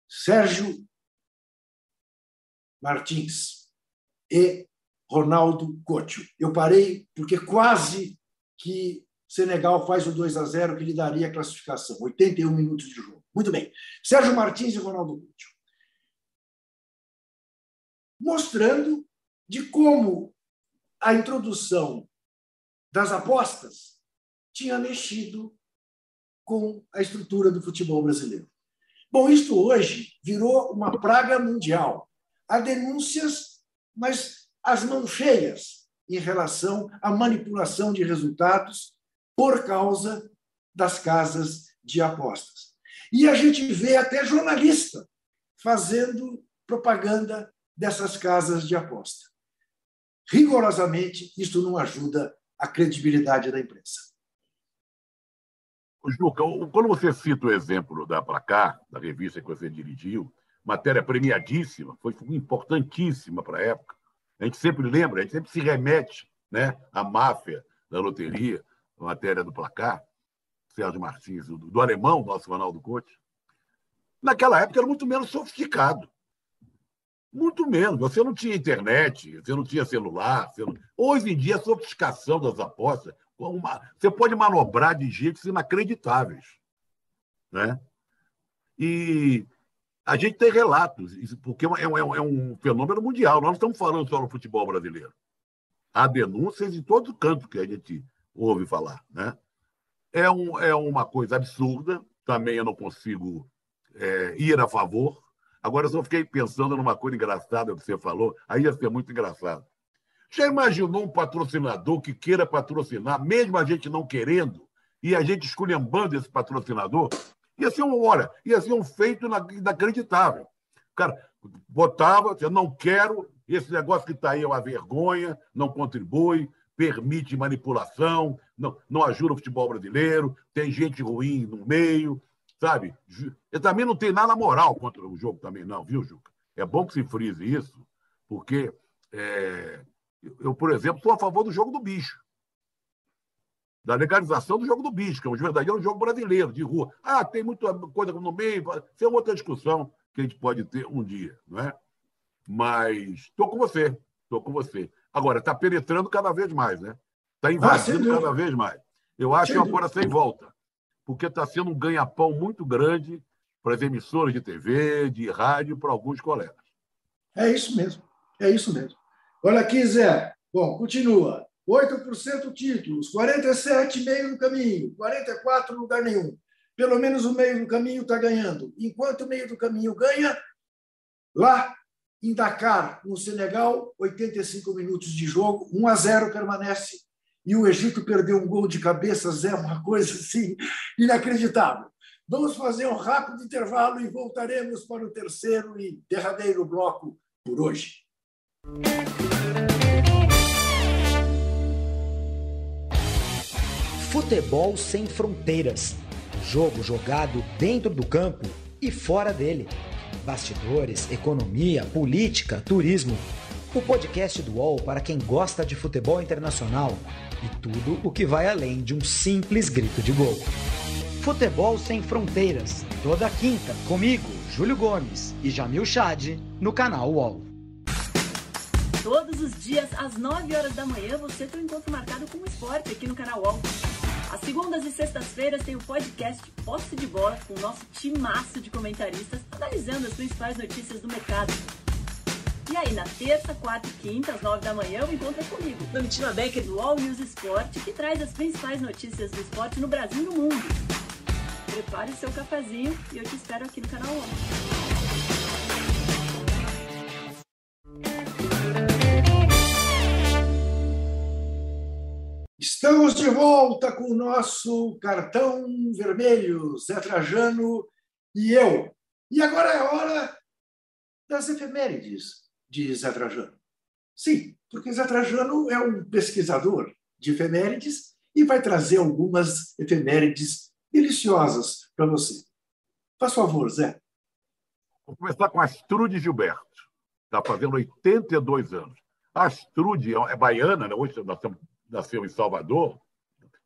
Sérgio Martins e Ronaldo Coutinho. Eu parei porque quase que Senegal faz o 2 a 0 que lhe daria a classificação, 81 minutos de jogo. Muito bem. Sérgio Martins e Ronaldo Coutinho. Mostrando de como a introdução das apostas tinha mexido com a estrutura do futebol brasileiro. Bom, isto hoje virou uma praga mundial. Há denúncias, mas as mãos cheias em relação à manipulação de resultados por causa das casas de apostas. E a gente vê até jornalista fazendo propaganda dessas casas de aposta. Rigorosamente, isso não ajuda a credibilidade da imprensa. Juca, quando você cita o exemplo da Placar, da revista que você dirigiu, matéria premiadíssima, foi importantíssima para a época. A gente sempre lembra, a gente sempre se remete né, à máfia da loteria, a matéria do Placar, Sérgio Martins, do, do alemão, nosso Ronaldo Conte. Naquela época era muito menos sofisticado. Muito menos. Você não tinha internet, você não tinha celular. Não... Hoje em dia, a sofisticação das apostas uma, você pode manobrar de jeitos inacreditáveis. Né? E a gente tem relatos, porque é, é um, é um fenômeno mundial. Nós não estamos falando só no futebol brasileiro. Há denúncias em todo canto que a gente ouve falar. Né? É, um, é uma coisa absurda, também eu não consigo é, ir a favor. Agora, eu só fiquei pensando numa coisa engraçada que você falou, aí ia ser muito engraçado. Já imaginou um patrocinador que queira patrocinar, mesmo a gente não querendo, e a gente esculhambando esse patrocinador? Ia ser uma hora, ia ser um feito inacreditável. O cara botava, eu não quero, esse negócio que está aí é uma vergonha, não contribui, permite manipulação, não, não ajuda o futebol brasileiro, tem gente ruim no meio, sabe? Eu também não tem nada moral contra o jogo também, não, viu, Juca? É bom que se frise isso, porque é, eu, por exemplo, sou a favor do jogo do bicho. Da legalização do jogo do bicho, que é um verdadeiro jogo brasileiro, de rua. Ah, tem muita coisa no meio. Isso é outra discussão que a gente pode ter um dia, não é? Mas estou com você, estou com você. Agora, está penetrando cada vez mais, né? Está invadindo ah, cada vez mais. Eu acho que é uma sem volta, porque está sendo um ganha-pão muito grande para as emissoras de TV, de rádio, para alguns colegas. É isso mesmo, é isso mesmo. Olha aqui, Zé. Bom, continua. 8% títulos, 47 meio do caminho, 44 lugar nenhum. Pelo menos o meio do caminho está ganhando. Enquanto o meio do caminho ganha, lá em Dakar, no Senegal, 85 minutos de jogo, 1 a 0 permanece. E o Egito perdeu um gol de cabeça, Zé, uma coisa assim inacreditável. Vamos fazer um rápido intervalo e voltaremos para o terceiro e derradeiro bloco por hoje. Futebol sem fronteiras. Jogo jogado dentro do campo e fora dele. Bastidores, economia, política, turismo. O podcast do UOL para quem gosta de futebol internacional e tudo o que vai além de um simples grito de gol. Futebol Sem Fronteiras, toda quinta, comigo, Júlio Gomes e Jamil Chad, no canal UOL. Todos os dias, às 9 horas da manhã, você tem um encontro marcado com o esporte aqui no canal UOL. Às segundas e sextas-feiras tem o podcast Posse de Bola com o nosso timaço de comentaristas analisando as principais notícias do mercado. E aí, na terça, quarta e quinta, às nove da manhã, é comigo, Domitila Becker do All News Esporte, que traz as principais notícias do esporte no Brasil e no mundo. Prepare seu cafezinho e eu te espero aqui no canal. Estamos de volta com o nosso cartão vermelho, Zé Trajano e eu. E agora é hora das efemérides de Zé Trajano. Sim, porque Zé Trajano é um pesquisador de efemérides e vai trazer algumas efemérides deliciosas para você. Faz favor, Zé. Vou começar com Astrude Gilberto. Está fazendo 82 anos. A Astrude é baiana, né? hoje nasceu em Salvador,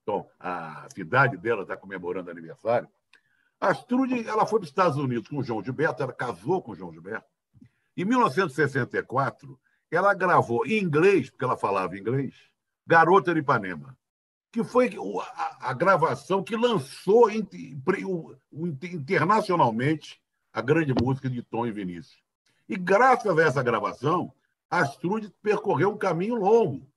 então a cidade dela está comemorando aniversário. A Astrude ela foi para os Estados Unidos com o João Gilberto, ela casou com o João Gilberto, em 1964, ela gravou em inglês, porque ela falava inglês, Garota de Ipanema, que foi a, gravação que lançou internacionalmente a grande música de Tom e Vinícius. E graças a essa gravação, Astrude percorreu um caminho longo,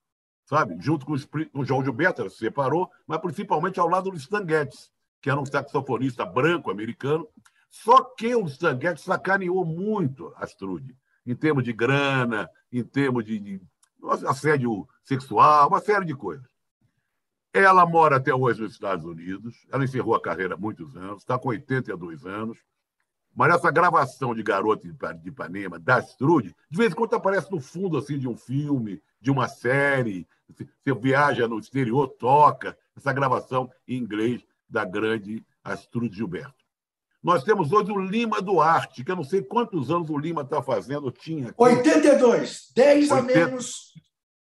sabe? Junto com, o João Gilberto, se separou, mas principalmente ao lado do Stan Getz, que era um saxofonista branco americano, só que o Stanguete sacaneou muito Astrude, em termos de grana, em termos de, de assédio sexual, uma série de coisas. Ela mora até hoje nos Estados Unidos, ela encerrou a carreira há muitos anos, está com 82 anos, mas essa gravação de Garota de Ipanema, da Astrude, de vez em quando aparece no fundo assim, de um filme, de uma série, você viaja no exterior, toca essa gravação em inglês da grande Astrude Gilberto. Nós temos hoje o Lima Duarte, que eu não sei quantos anos o Lima está fazendo, tinha. Aqui. 82, 10 80... a menos.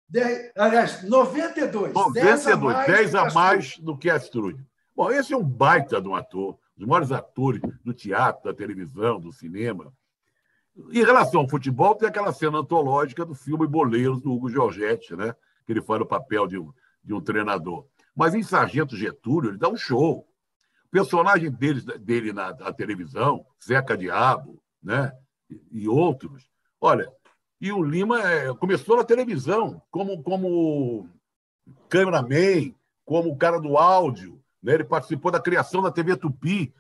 10, aliás, 92. 92, 10 a mais, 10 a mais do que Astrude. Bom, esse é um baita de um ator, dos maiores atores do teatro, da televisão, do cinema. Em relação ao futebol, tem aquela cena antológica do filme Boleiros, do Hugo Giorgetti, né? que ele faz o papel de um, de um treinador. Mas em Sargento Getúlio, ele dá um show personagem dele, dele na, na, televisão, Zeca Diabo, né? E, e, outros. Olha, e o Lima é, começou na televisão como, como cameraman, como cara do áudio. Né? Ele participou da criação da TV Tupi,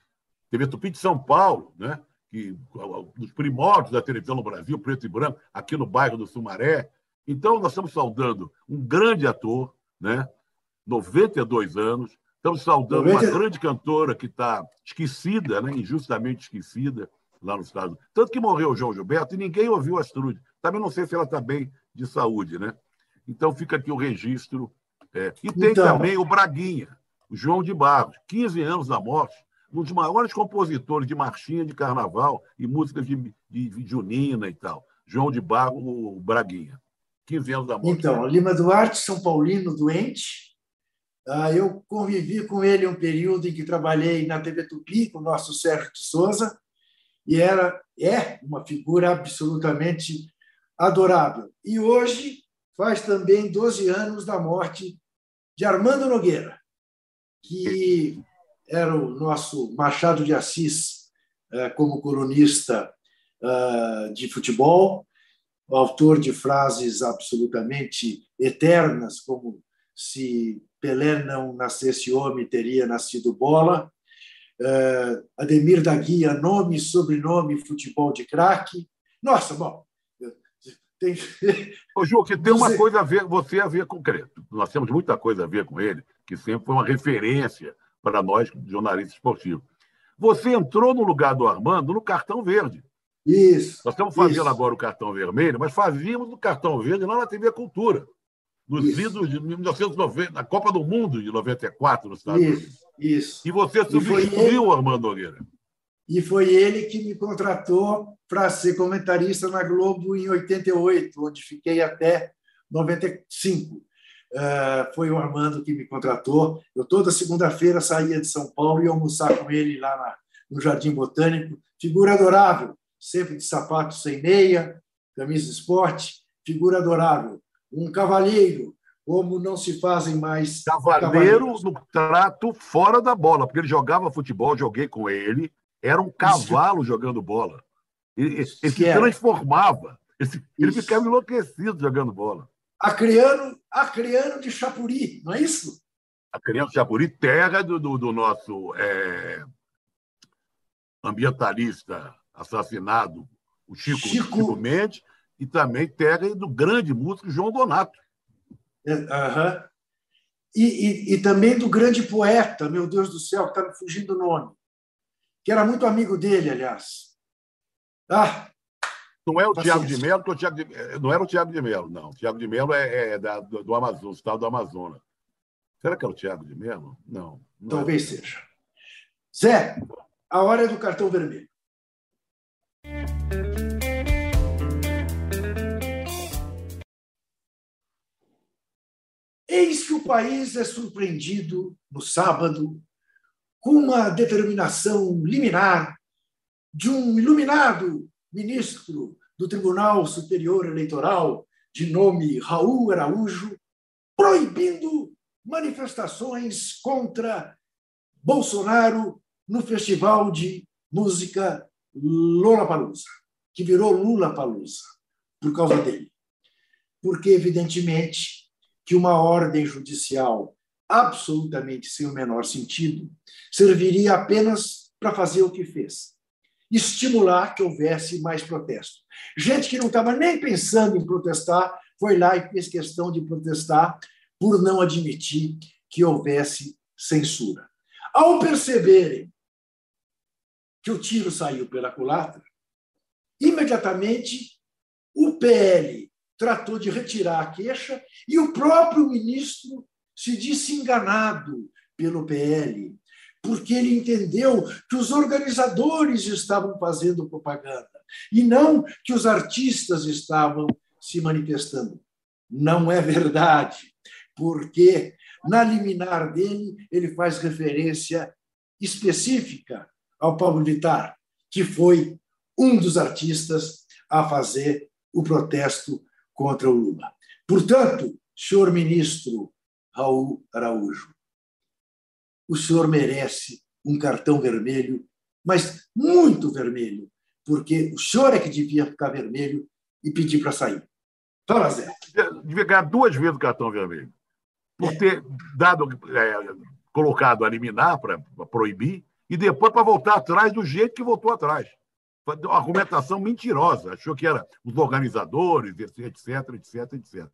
TV Tupi de São Paulo, né? que, dos primórdios da televisão no Brasil, preto e branco, aqui no bairro do Sumaré. Então, nós estamos saudando um grande ator, né? 92 anos, Estamos saudando uma grande cantora que está esquecida, né? injustamente esquecida, lá no estado. Tanto que morreu o João Gilberto e ninguém ouviu a Astrude. Também não sei se ela está bem de saúde, né? Então fica aqui o registro. É. E tem então... também o Braguinha, o João de Barros, 15 anos da morte, um dos maiores compositores de marchinha de carnaval e músicas de, de, junina e tal. João de Barros, o Braguinha. 15 anos da morte. Então, Lima Duarte, São Paulino, doente, eu convivi com ele um período em que trabalhei na TV Tupi com o nosso Sérgio de Souza e era é uma figura absolutamente adorável. E hoje faz também 12 anos da morte de Armando Nogueira, que era o nosso Machado de Assis eh, como colunista ah, de futebol, autor de frases absolutamente eternas, como se Pelé não nascesse homem, teria nascido bola. Uh, Ademir da Guia, nome sobrenome, futebol de craque. Nossa, bom. Tem... Ô, Ju, que tem uma coisa a ver, você a ver com Nós temos muita coisa a ver com ele, que sempre foi uma referência para nós, jornalistas esportivos. Você entrou no lugar do Armando no cartão verde. Isso. Nós estamos fazendo isso. agora o cartão vermelho, mas fazíamos o cartão verde lá na TV Cultura nos isso. idos de 1990, na Copa do Mundo de 94 nos Estados isso, Unidos. Isso. E você substituiu o Armando Nogueira. E foi ele que me contratou para ser comentarista na Globo em 88, onde fiquei até 95. Uh, foi o Armando que me contratou. Eu toda segunda-feira saía de São Paulo e ia almoçar com ele lá na, no Jardim Botânico. Figura adorável, sempre de sapato sem meia, camisa de esporte, figura adorável. Um cavalheiro, como não se fazem mais. Cavaleiro no trato fora da bola, porque ele jogava futebol, joguei com ele, era um cavalo Isso. jogando bola. Ele, ele se transformava, ele, ele ficava enlouquecido jogando bola. Acriano, Acriano de Chapuri, não é isso? Acriano de Chapuri, terra do, do, do nosso é, ambientalista assassinado, o Chico, Chico... Chico Mendes, e também terra do grande músico João Donato. É, e, e, e, também do grande poeta, meu Deus do céu, que está me fugindo o nome, que era muito amigo dele, aliás. Ah, não é o Tiago de Mello, o Thiago de, eh, não era o Tiago de Mello, não. O Tiago de Mello é, é da, do, do Amazonas, estado do Amazonas. Será que é o Tiago de Mello? Não. não é. Talvez é. seja. Zé, a hora é do cartão vermelho. Eis que o país é surpreendido no sábado com uma determinação liminar de um iluminado ministro do Tribunal Superior Eleitoral, de nome Raul Araújo, proibindo manifestações contra Bolsonaro no Festival de Música Lollapalooza, que virou Lula Palusa por causa dele. Porque, evidentemente, que uma ordem judicial absolutamente sem o menor sentido serviria apenas para fazer o que fez estimular que houvesse mais protesto. Gente que não estava nem pensando em protestar foi lá e fez questão de protestar por não admitir que houvesse censura. Ao perceberem que o tiro saiu pela culatra, imediatamente o PL tratou de retirar a queixa e o próprio ministro se disse enganado pelo PL, porque ele entendeu que os organizadores estavam fazendo propaganda e não que os artistas estavam se manifestando. Não é verdade, porque na liminar dele ele faz referência específica ao Pablo Vittar, que foi um dos artistas a fazer o protesto contra o Lula. Portanto, senhor ministro Raul Araújo, o senhor merece um cartão vermelho, mas muito vermelho, porque o senhor é que devia ficar vermelho e pedir para sair. Fala, Zé. Devia ganhar duas vezes o cartão vermelho. Por ter dado, é, colocado a liminar para proibir e depois para voltar atrás do jeito que voltou atrás uma argumentação mentirosa, achou que era os organizadores, etc, etc, etc.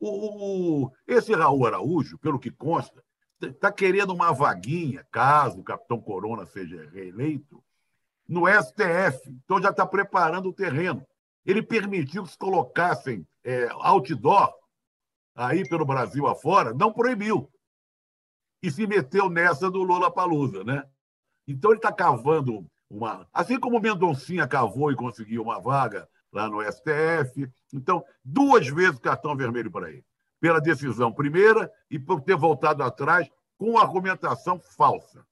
O, esse Raul Araújo, pelo que consta, está querendo uma vaguinha, caso o capitão Corona seja reeleito, no STF. Então já está preparando o terreno. Ele permitiu que se colocassem é, outdoor aí pelo Brasil afora, não proibiu. E se meteu nessa do Lula Palusa, né? Então ele está cavando uma. Assim como o Mendoncinha cavou e conseguiu uma vaga lá no STF. Então, duas vezes cartão vermelho para ele. Pela decisão primeira e por ter voltado atrás com argumentação falsa.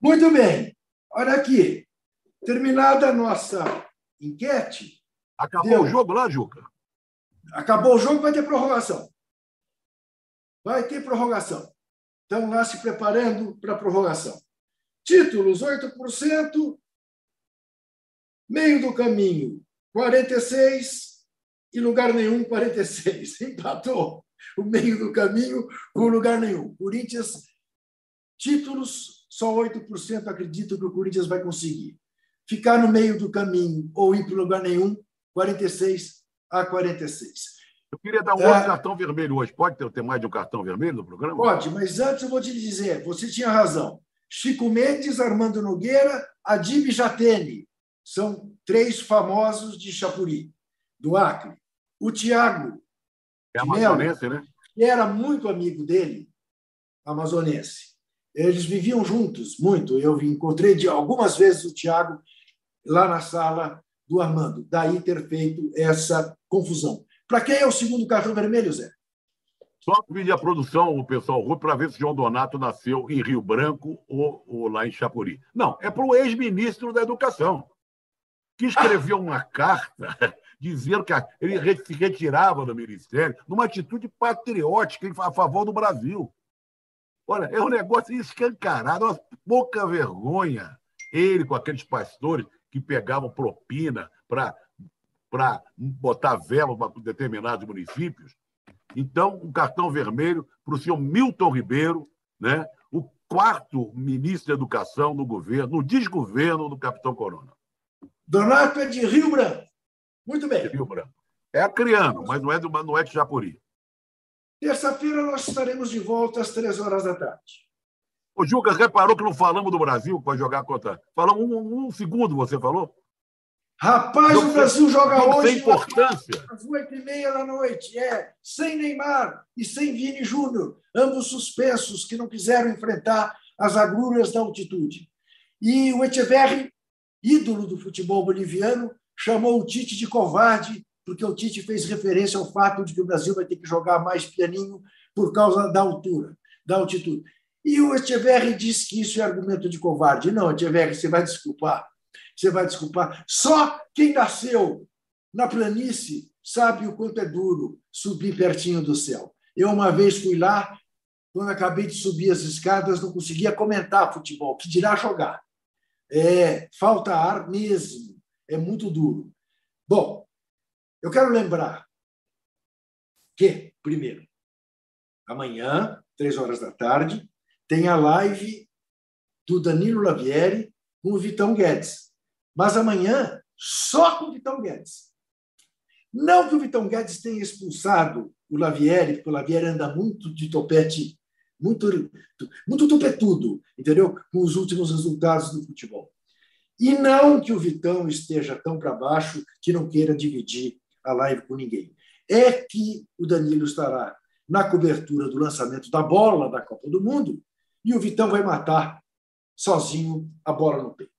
Muito bem. Olha aqui. Terminada a nossa enquete. Acabou deu... o jogo lá, Juca? Acabou o jogo, vai ter prorrogação. Vai ter prorrogação. Estão lá se preparando para a prorrogação. Títulos, 8%. Meio do caminho, 46%. E lugar nenhum, 46%. Empatou o meio do caminho com lugar nenhum. Corinthians, títulos, só 8% acreditam que o Corinthians vai conseguir. Ficar no meio do caminho ou ir para lugar nenhum, 46 a 46. Eu queria dar um é... outro cartão vermelho hoje. Pode ter, ter mais de um cartão vermelho no programa? Pode, mas antes eu vou te dizer: você tinha razão. Chico Mendes, Armando Nogueira, Adib Jatene. São três famosos de Chapuri, do Acre. O Tiago. É amazonense, né? Que era muito amigo dele, amazonense. Eles viviam juntos, muito. Eu encontrei de algumas vezes o Tiago lá na sala do Armando. Daí ter feito essa confusão. Para quem é o segundo cartão vermelho, Zé? Só pedir a produção, o pessoal Rui, para ver se João Donato nasceu em Rio Branco ou, ou lá em Chapuri. Não, é para o ex-ministro da Educação, que escreveu uma carta dizendo que ele se retirava do ministério numa atitude patriótica a favor do Brasil. Olha, é um negócio escancarado, uma pouca vergonha. Ele com aqueles pastores que pegavam propina para botar vela para determinados municípios. Então, um cartão vermelho para o senhor Milton Ribeiro, né? o quarto ministro da Educação no governo, no desgoverno do capitão Corona. Donato é de Rio Branco. Muito bem. Rio Branco. É acriano, mas não é, do, não é de Japuri. Terça-feira nós estaremos de volta às três horas da tarde. O Juca reparou que não falamos do Brasil para jogar contra. Falamos um, um, segundo, você falou? Rapaz, não o Brasil joga hoje. Sem importância. Às oito e meia da noite. É, sem Neymar e sem Vini Júnior, ambos suspensos, que não quiseram enfrentar as agruras da altitude. E o Echeverri, ídolo do futebol boliviano, chamou o Tite de covarde, porque o Tite fez referência ao fato de que o Brasil vai ter que jogar mais pianinho por causa da altura, da altitude. E o Echeverri disse que isso é argumento de covarde. Não, Echeverri, você vai desculpar. Você vai desculpar. Só quem nasceu na planície sabe o quanto é duro subir pertinho do céu. Eu uma vez fui lá, quando acabei de subir as escadas, não conseguia comentar futebol, que dirá jogar. É, falta ar mesmo é muito duro. Bom, eu quero lembrar que, primeiro, amanhã, três horas da tarde, tem a live do Danilo Lavieri com o Vitão Guedes. Mas amanhã, só com o Vitão Guedes. Não que o Vitão Guedes tenha expulsado o Lavieri, porque o Lavieri anda muito de topete, muito, muito topetudo, entendeu? Com os últimos resultados do futebol. E não que o Vitão esteja tão para baixo que não queira dividir a live com ninguém. É que o Danilo estará na cobertura do lançamento da bola da Copa do Mundo e o Vitão vai matar sozinho a bola no peito.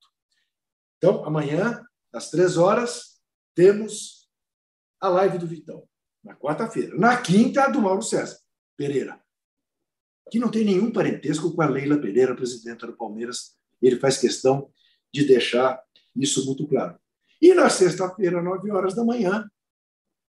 Então, amanhã, às três horas, temos a live do Vitão. Na quarta-feira. Na quinta, a do Mauro César Pereira, que não tem nenhum parentesco com a Leila Pereira, presidenta do Palmeiras. Ele faz questão de deixar isso muito claro. E na sexta-feira, nove horas da manhã,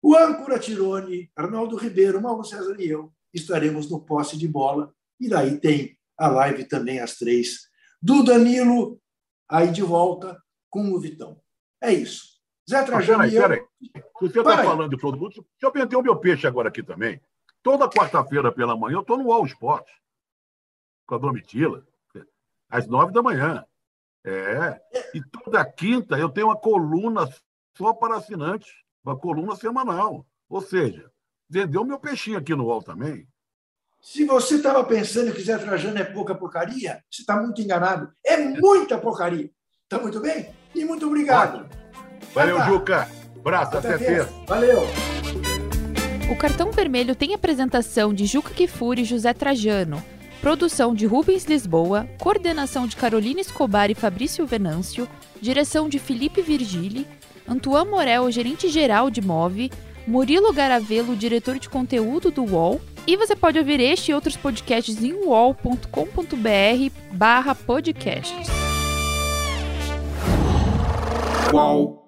o âncora Tirone, Arnaldo Ribeiro, Mauro César e eu estaremos no posse de bola. E daí tem a live também às três, do Danilo, aí de volta com o Vitão. É isso. Zé Trajano eu... Peraí. Se você está falando de mundo, deixa eu vender o meu peixe agora aqui também. Toda quarta-feira pela manhã eu estou no All Sport, com a Domitila, às nove da manhã. É. E toda quinta eu tenho uma coluna só para assinantes, uma coluna semanal. Ou seja, vendeu meu peixinho aqui no UOL também. Se você estava pensando que Zé Trajano é pouca porcaria, você está muito enganado. É muita porcaria. Tá muito bem? E muito obrigado. Valeu. Juca. Braço, até, até terça. Valeu. O cartão vermelho tem apresentação de Juca Kifuri e José Trajano. Produção de Rubens Lisboa, coordenação de Carolina Escobar e Fabrício Venâncio, direção de Felipe Virgili, Antoine Morel, gerente-geral de Move, Murilo Garavelo, diretor de conteúdo do UOL, e você pode ouvir este e outros podcasts em uol.com.br barra podcasts qual.